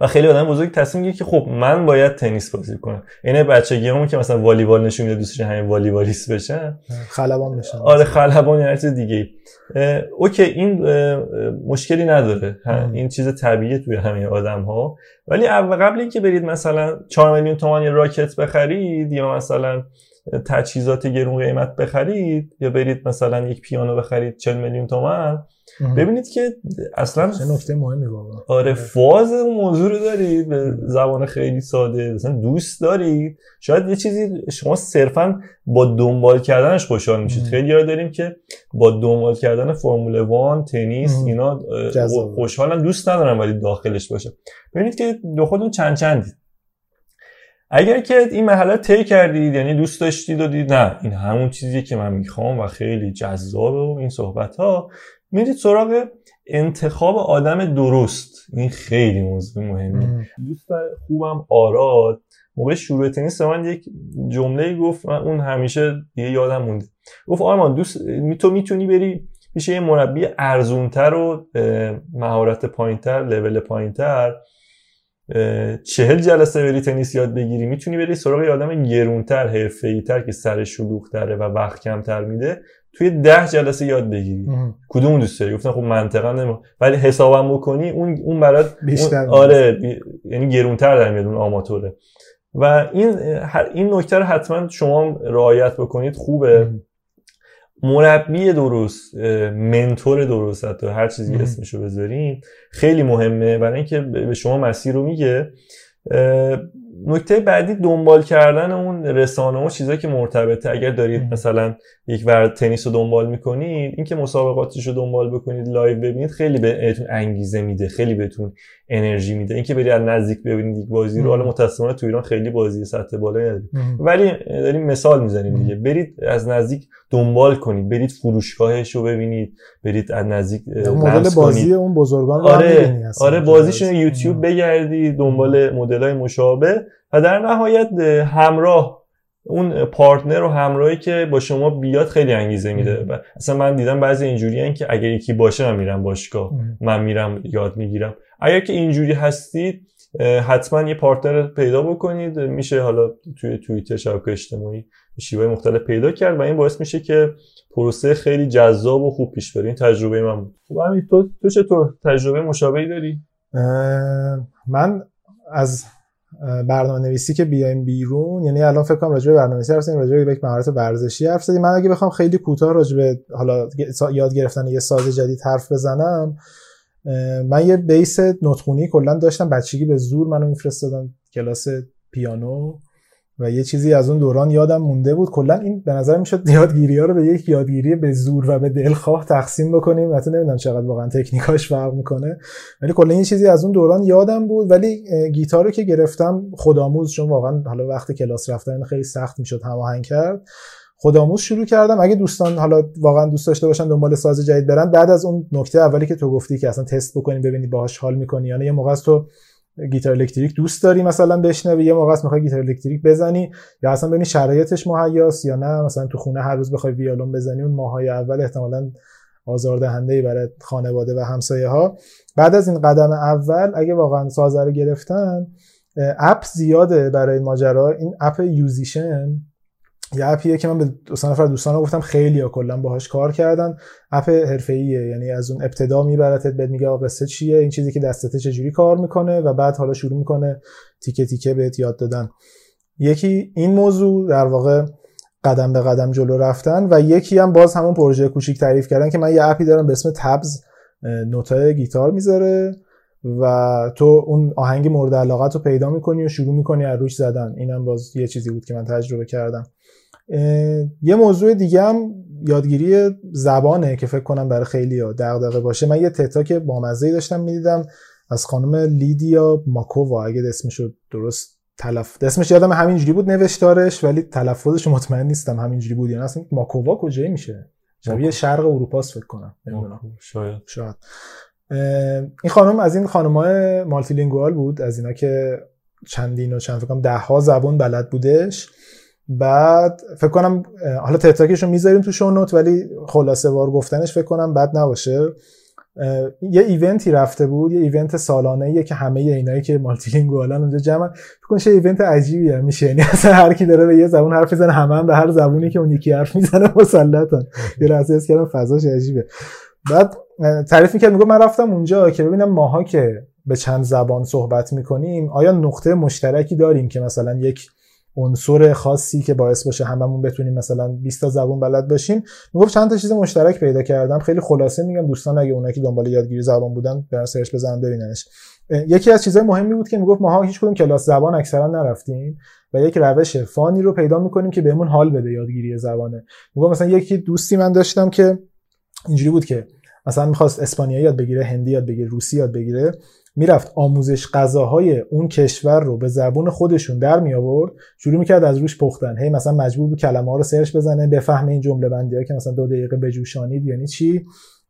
و خیلی آدم بزرگ تصمیم گیره که خب من باید تنیس بازی کنم. اینه بچگیامون که مثلا والیبال نشون میده دوستش همین والیبالیست بشن خلبان بشن آره خلبان یا هر چیز دیگه اوکی این مشکلی نداره. این چیز طبیعیه توی همه آدم ها ولی اول قبل اینکه برید مثلا 4 میلیون تومان یه راکت بخرید یا مثلا تجهیزات گرون قیمت بخرید یا برید مثلا یک پیانو بخرید 40 میلیون تومان ببینید که اصلا چه نکته مهمی واقعا آره فاز اون موضوع رو دارید به زبان خیلی ساده مثلا دوست دارید شاید یه چیزی شما صرفا با دنبال کردنش خوشحال میشید. خیلی ها داریم که با دنبال کردن فرمول وان تنیس. اینا. خوشحالن دوست ندارن ولی داخلش باشه ببینید که دو خودتون چند چندید اگر که این مرحله طی کردید یعنی دوست داشتید و دید نه این همون چیزیه که من می‌خوام و خیلی جذابه و این صحبت ها میرید سراغ انتخاب آدم درست. این خیلی موضوع مهمه. دوست خوبم آراد. موقع شروع تنیس من یک جمله گفت من اون همیشه دیگه یادم مونده. گفت آرمان دوست می- تو می‌تونی بری پیش یه مربی ارزونتر و مهارت پایینتر لول پایینتر. چهل جلسه بری تنیس یاد بگیری می‌تونی بری سراغ یه آدم گرونتر حرفه‌ای‌تر که سر شلوغ‌تره و وقت کمتر میده توی ده جلسه یاد بگیری. کدوم دوست داری گفتم خب منطقا نمی ولی حسابم بکنی اون اون برات بیشتر اون-. آره بی- یعنی گرونتر در میاد اون آماتوره و این هر- این نکته رو حتما شما رعایت بکنید خوبه ام. مربی درست mentor درست حتی هر چیزی. اسمشو بذاریم خیلی مهمه برای اینکه به شما مسیر رو میگه نکته بعدی دنبال کردن اون رسانه و چیزایی که مرتبطه اگر دارید. مثلا اگر تنیس رو دنبال می‌کنید اینکه مسابقاتش رو دنبال بکنید live ببینید خیلی بهتون انگیزه میده خیلی بهتون انرژی میده اینکه برید از نزدیک ببینید یک بازی رو. حالا متاسفانه تو ایران خیلی بازی سطح بالایی نداریم. ولی داریم مثال می‌زنیم. دیگه برید از نزدیک دنبال کنید. برید فروشگاهش رو ببینید. برید از نزدیک مدل بازی کنید اون بزرگان رو آره. آره بازیشون. یوتیوب بگردید دنبال مدل های مشابه. و در نهایت اه، همراه اون پارتنر و همراهی که با شما بیاد خیلی انگیزه میده. اصلا من دیدم بعضی اینجوری که اگر یکی باشه من میرم باشگاه. من میرم یاد می‌گیرم. اگر که اینجوری هستید حتما یه پارتنر پیدا بکنید. میشه حالا توی توییتر شبکه اجتماعی شیوه مختلف پیدا کرد و این باعث میشه که پروسه خیلی جذاب و خوب پیش بره. این تجربه من بود. خب همین تو تو چطور تجربه مشابهی داری؟ من از برنامه نویسی که بیایم بیرون یعنی الان فکر کنم راجع به برنامه نویسی حرف زدیم راجع به یک مهارت ورزشی حرف زدیم. من اگه بخوام خیلی کوتاه راجع به حالا یاد گرفتن یه ساز جدید حرف بزنم من یه بیس نطخونی کلا داشتم بچگی به زور منو میفرستادن کلاس پیانو و یه چیزی از اون دوران یادم مونده بود. کلا این به نظر می‌شد یادگیری ها رو به یک یادگیری به زور و به دلخواه تقسیم بکنیم. حتی نمی‌دونم چقدر واقعا تکنیکاش فرق می‌کنه. ولی کلا این چیزی از اون دوران یادم بود. ولی گیتار رو که گرفتم خودآموز چون واقعا حالا وقت کلاس رفتن خیلی سخت می‌شد هماهنگ کرد. خودآموز شروع کردم. اگه دوستان حالا واقعا دوست داشته باشن دنبال ساز جدید برن بعد از اون نکته اولی که تو گفتی که اصلا تست بکنی ببینی باهاش حال می‌کنی یعنی یه موقع تو گیتار الکتریک دوست داری مثلا بشنوی یه موقع می‌خوای گیتار الکتریک بزنی یا اصلا ببینی شرایطش مهیاست یا نه مثلا تو خونه هر روز بخوای ویولون بزنی اون ماهای اول احتمالاً آزاردهنده ای برای خانواده و همسایه ها بعد از این قدم اول اگه واقعا سازه رو گرفتن اپ زیاده برای ماجرا. این اپ Yousician یه اپیه که من به دو سه نفر دوستان گفتم خیلی ها کلا باهاش کار کردن. اپ حرفه‌ایه یعنی از اون ابتدا میبرتت بهت میگه آقا قصه چیه این چیزی که دستته چجوری کار می‌کنه و بعد حالا شروع می‌کنه تیکه تیکه بهت یاد دادن. یکی این موضوع در واقع قدم به قدم جلو رفتن و یکی هم باز همون پروژه کوچیک تعریف کردن که من یه اپی دارم به اسم تبز نوتای گیتار می‌ذاره و تو اون آهنگ مورد علاقت رو پیدا می‌کنی و شروع می‌کنی از روش زدن. اینم باز یه چیزی بود که من تجربه کردم. یه موضوع دیگه هم یادگیری زبانه که فکر کنم برای خیلی دغدغه باشه. من یه تتاک بامزه داشتم می‌دیدم از خانم لیدیا ماکووا. اگه اسمشو درست تلف اسمش یادم همینجوری بود نوشتارش ولی تلفظش مطمئن نیستم همینجوری بود یعنی اصلا ماکووا کجایی میشه؟ شبیه شرق اروپاست فکر کنم. شاید. شاید. این خانم از این خانمای multilingual بود از اینا که چندین و چند فکر کنم ده ها زبان بلد بودش. بعد فکر کنم حالا TED Talk ش رو می‌ذاریم تو show note ولی خلاصه وار گفتنش فکر کنم بد نباشه. یه event ی رفته بود یه event سالانه ایه که همه اینایی که multilingual ن اونجا جمع فکر کنم چه event عجیبیه میشه. یعنی اصلا هر کی داره به یه زبون حرف می‌زنه همه هم به هر زبونی که اون یکی حرف می‌زنه مسلطن. یه لحظه حس کردم فضاش عجیبه. بعد تعریف می‌کرد میگه من رفتم اونجا که ببینم ماها که به چند زبان صحبت می‌کنیم آیا نقطه مشترکی داریم که مثلا یک عنصر خاصی که باعث باشه هممون بتونیم مثلا 20 تا زبان بلد باشیم. می‌گفت چند تا چیز مشترک پیدا کردم. خیلی خلاصه میگم دوستان اگه اونایی که دنبال یادگیری زبان بودن برن سرچ بزنن ببیننش. یکی از چیزهای مهمی بود که می‌گفت ماها هیچ کدوم کلاس زبان اکثرا نرفتیم و یک روش فانی رو پیدا می‌کنیم که بهمون حال بده یادگیری زبانه. می‌گفت مثلا یکی دوستی من داشتم که اینجوری بود که مثلا می‌خواست اسپانیایی یاد بگیره هندی یاد بگیره روسی یاد بگیره. می‌رفت آموزش غذاهای اون کشور رو به زبون خودشون در می آورد شروع می‌کرد از روش پختن. هی مثلا مجبور بود کلمه ها رو search بزنه بفهمه این جمله بندی ها که مثلا دو دقیقه بجوشانید یعنی چی؟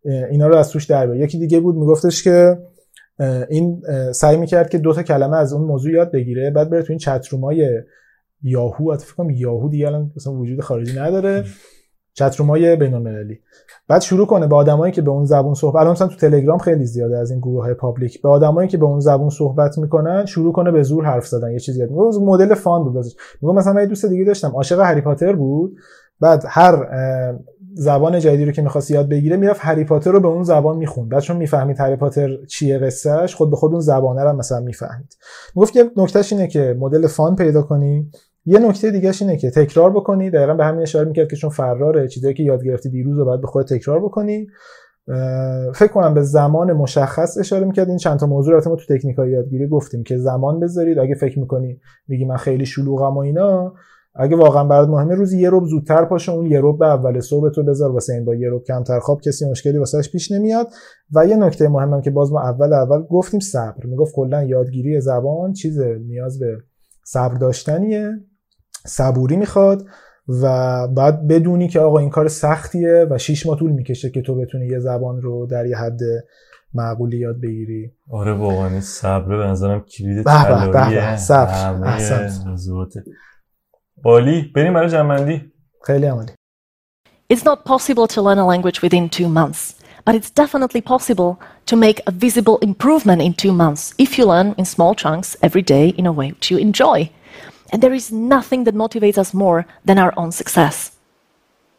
اینا رو از توش در بیاره یکی دیگه بود میگفتش که این سعی می‌کرد که دو تا کلمه از اون موضوع یاد بگیره بعد بره تو این chatroom های یاهو کنم یاهو دیگه الان مثلا وجود خارجی نداره. chatroom های بین‌المللی. بعد شروع کنه به آدمایی که به اون زبون صحبت الان مثلا تو تلگرام خیلی زیاده از این گروه های public. به آدمایی که به اون زبون صحبت می‌کنن شروع کنه به زور حرف زدن یه چیزی میگه مدل fun بود ازش. میگه مثلا من یه دوست دیگه داشتم عاشق هری پاتر بود. بعد هر زبان جدیدی رو که می‌خواست یاد بگیره می‌رفت هری پاتر رو به اون زبان می‌خوند. بعد چون می‌فهمید هری پاتر چیه قصهش خود به خود اون زبانه رو مثلا می‌فهمید. می‌گفت که نکتهش اینه که مدل فان پیدا کنی. یه نکته دیگه اینه که تکرار بکنی. دقیقا به همین اشاره می‌کرد که چون فراره چیزایی که یاد گرفتی دیروز رو باید به خود تکرار بکنی. فکر کنم به زمان مشخص اشاره می‌کرد. این چند تا موضوع رو ما تو تکنیک های یادگیری گفتیم که زمان بذارید. اگه فکر می‌کنی میگی من خیلی شلوغم و اینا اگه واقعا برات مهمه روزی یه روب زودتر پاشه اون یه روب به اول صبح تو بذار. واسه این با یه روب کمتر خواب کسی مشکلی واسهش پیش نمیاد. و یه نکته مهمم که باز ما اول اول گفتیم صبر. می‌گفت کلا یادگیری زبان چیز نیاز به صبر داشتنیه. صبوری می‌خواد و بعد بدونی که آقا این کار سختیه و شیش ماه طول می‌کشه که تو بتونی یه زبان رو در یه حد معقولی یاد بگیری آره واقعا صبر به نظرم کلید صبر بالی بریم برای جنبندی خیلی عمالی It's not possible to learn a language within two months, but it's definitely possible to make a visible improvement in two months if you learn in small chunks every day in a way which you enjoy. And there is nothing that motivates us more than our own success.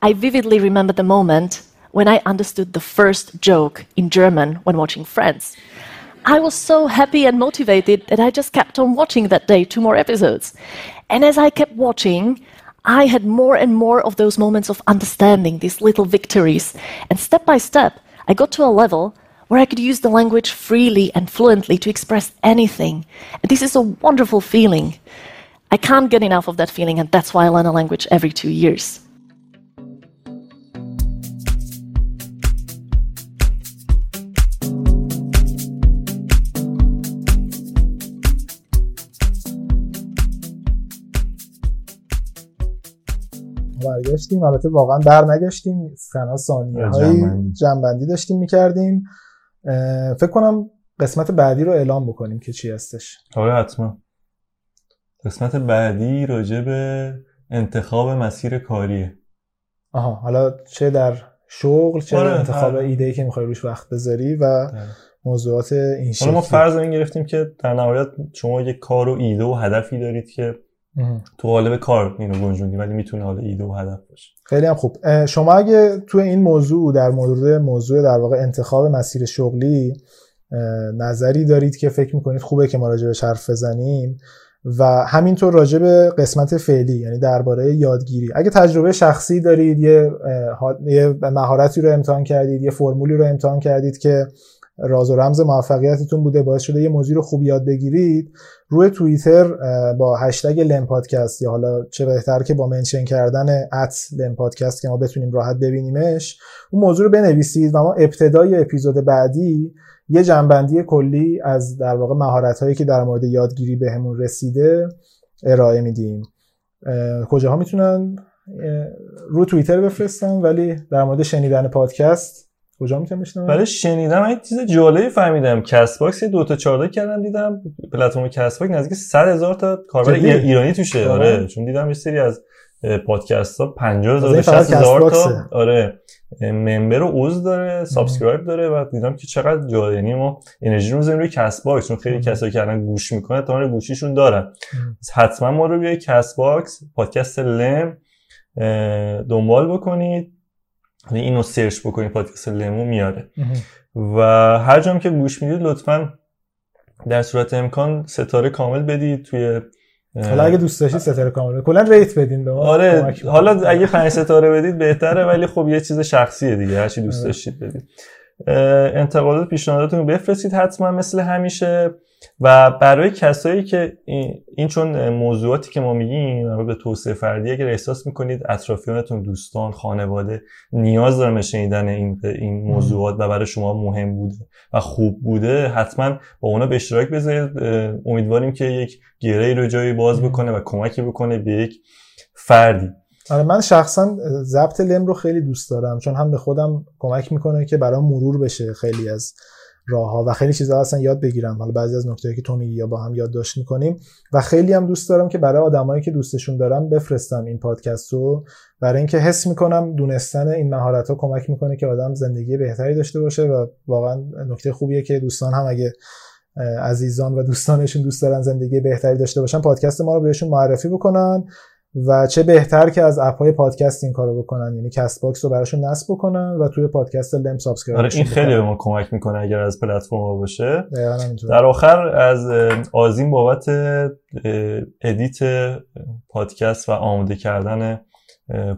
I vividly remember the moment when I understood the first joke in German when watching Friends. I was so happy and motivated that I just kept on watching that day two more episodes. And as I kept watching, I had more and more of those moments of understanding, these little victories. And step by step, I got to a level where I could use the language freely and fluently to express anything. And this is a wonderful feeling. I can't get enough of that feeling, and that's why I learn a language every two years. برگشتیم. البته واقعا بر نگشتیم. سنا ثانیه های جنبندی داشتیم می‌کردیم. فکر کنم قسمت بعدی رو اعلام بکنیم که چی هستش. آره حتما. قسمت بعدی راجع به انتخاب مسیر کاریه. آها حالا چه در شغل چه آره انتخاب آره. ایده که می‌خوای روش وقت بذاری و آره. موضوعات این شکلی ما فرض این گرفتیم که در نهایت شما یک کار و ایده و هدفی دارید که تو قالب کار اینو گنجوندی ولی می‌تونه حالا ایده و هدف باشه. خیلی هم خوب. شما اگه تو این موضوع در مورد موضوع در واقع انتخاب مسیر شغلی نظری دارید که فکر می‌کنید خوبه که ما راجع حرف بزنیم و همینطور راجع به قسمت فعلی یعنی درباره یادگیری. اگه تجربه شخصی دارید یه مهارتی رو امتحان کردید یه فرمولی رو امتحان کردید که راز و رمز موفقیتتون بوده باعث شده یه موضوع رو خوب یاد بگیرید روی توییتر با هشتگ لم پادکست یا حالا چه بهتر که با منشن کردن ات لم پادکست که ما بتونیم راحت ببینیمش اون موضوع رو بنویسید و ما ابتدای اپیزود بعدی یه جنبندی کلی از در واقع مهارت هایی که در مورد یادگیری بهمون رسیده ارائه میدیم. کجاها می‌تونن؟ رو توییتر بفرستن ولی در مورد شنیدن پادکست کجا می‌تونم بشنون برای شنیدم. این چیز جالبی فهمیدم. Castbox دو تا چهار کردم دیدم پلتفرم Castbox نزدیک 100 هزار تا کاربر ایرانی توشه. آره چون دیدم یه سری از پادکست ها 50 هزار 60 هزار تا. آره. member و عضو داره subscribe داره و دیدم که چقدر جالب یعنی ما انرژی رو می‌ذاریم روی Castbox چون خیلی کسایی که الان گوش می‌کنه تا گوشیشون دارن. حتما ما رو روی Castbox پادکست لم دنبال بکنید. اینو سرچ بکنید پادکست لمو میاره. و هر جام که گوش می‌دید لطفا در صورت امکان ستاره کامل بدید توی حالا اگه دوست داشتید ستاره کامل کلا ریت بدین به ما آره حالا اگه پنج ستاره بدید بهتره ولی خب یه چیز شخصیه دیگه هر چی دوست آره. داشتید بدید انتقادات پیشنهاداتتون بفرستید حتما مثل همیشه. و برای کسایی که این چون موضوعاتی که ما میگیم به توسعه فردی اگر احساس می‌کنید اطرافیانتون دوستان خانواده نیاز دارن به شنیدن این این موضوعات و برای شما مهم بوده و خوب بوده حتما با اونا به اشتراک بذارید. امیدواریم که یک گره رو جایی باز بکنه و کمکی بکنه به یک فردی. آره من شخصا ضبط لم رو خیلی دوست دارم چون هم به خودم کمک می‌کنه که برام مرور بشه خیلی از راه ها و خیلی چیزا اصلا یاد بگیرم. حالا بعضی از نکته که تو میگی یا با هم یادداشت می‌کنیم. و خیلی هم دوست دارم که برای آدمایی که دوستشون دارم بفرستم این پادکست رو. برای اینکه حس می‌کنم دونستن این مهارت ها کمک می‌کنه که آدم زندگی بهتری داشته باشه و واقعا نکته خوبیه که دوستان هم اگه عزیزان و دوستانشون دوست دارن زندگی بهتری داشته باشن پادکست ما رو بهشون معرفی بکنن. و چه بهتر که از app های پادکست این کارو بکنن. یعنی Castbox رو براشون نصب بکنن و توی پادکست لم subscribe آره این خیلی به ما کمک می‌کنه اگر از پلتفرم باشه. در آخر از آزین بابت edit پادکست و آماده کردن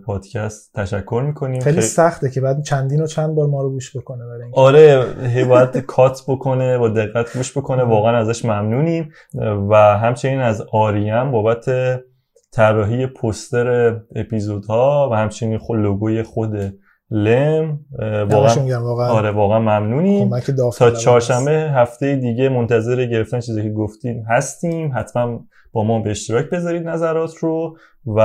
پادکست تشکر می‌کنیم. خیلی سخته که بعد چندین و چند بار ما رو گوش بکنه برای آره باید کات بکنه با دقت گوش بکنه. واقعا ازش ممنونیم. و همچنین از آریم بابت طراحی پوستر اپیزودها و همچنین خود لوگوی خود لم واقعا آره واقعا ممنونیم. تا چهارشنبه هفته دیگه منتظر گرفتن چیزی که گفتیم هستیم. حتما با ما به اشتراک بذارید نظرات رو و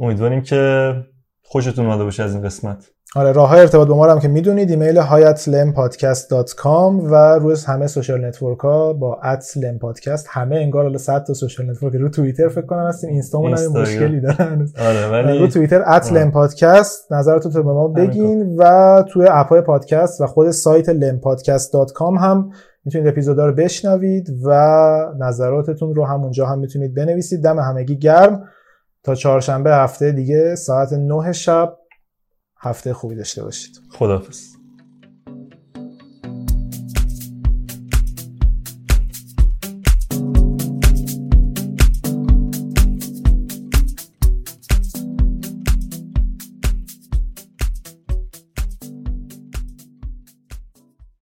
امیدواریم که خوشتون اومده باشه از این قسمت. آره راه های ارتباط با ما هم که می‌دونید ایمیل hi at lampodcast.com و روی همه social network ها با @lampodcast همه انگار حالا 100 تا social network رو توییتر فکر کنم هستیم. اینستامون هم مشکلی دارن. آره ولی رو توییتر @lampodcast نظراتتون رو به ما بگین و توی app های پادکست و خود سایت lampodcast.com هم می‌تونید اپیزودا رو بشنوید و نظراتتون رو همونجا هم می‌تونید بنویسید. دم همگی گرم. تا چهارشنبه هفته دیگه ساعت 9 شب. هفته خوبی داشته باشید. خداحافظ.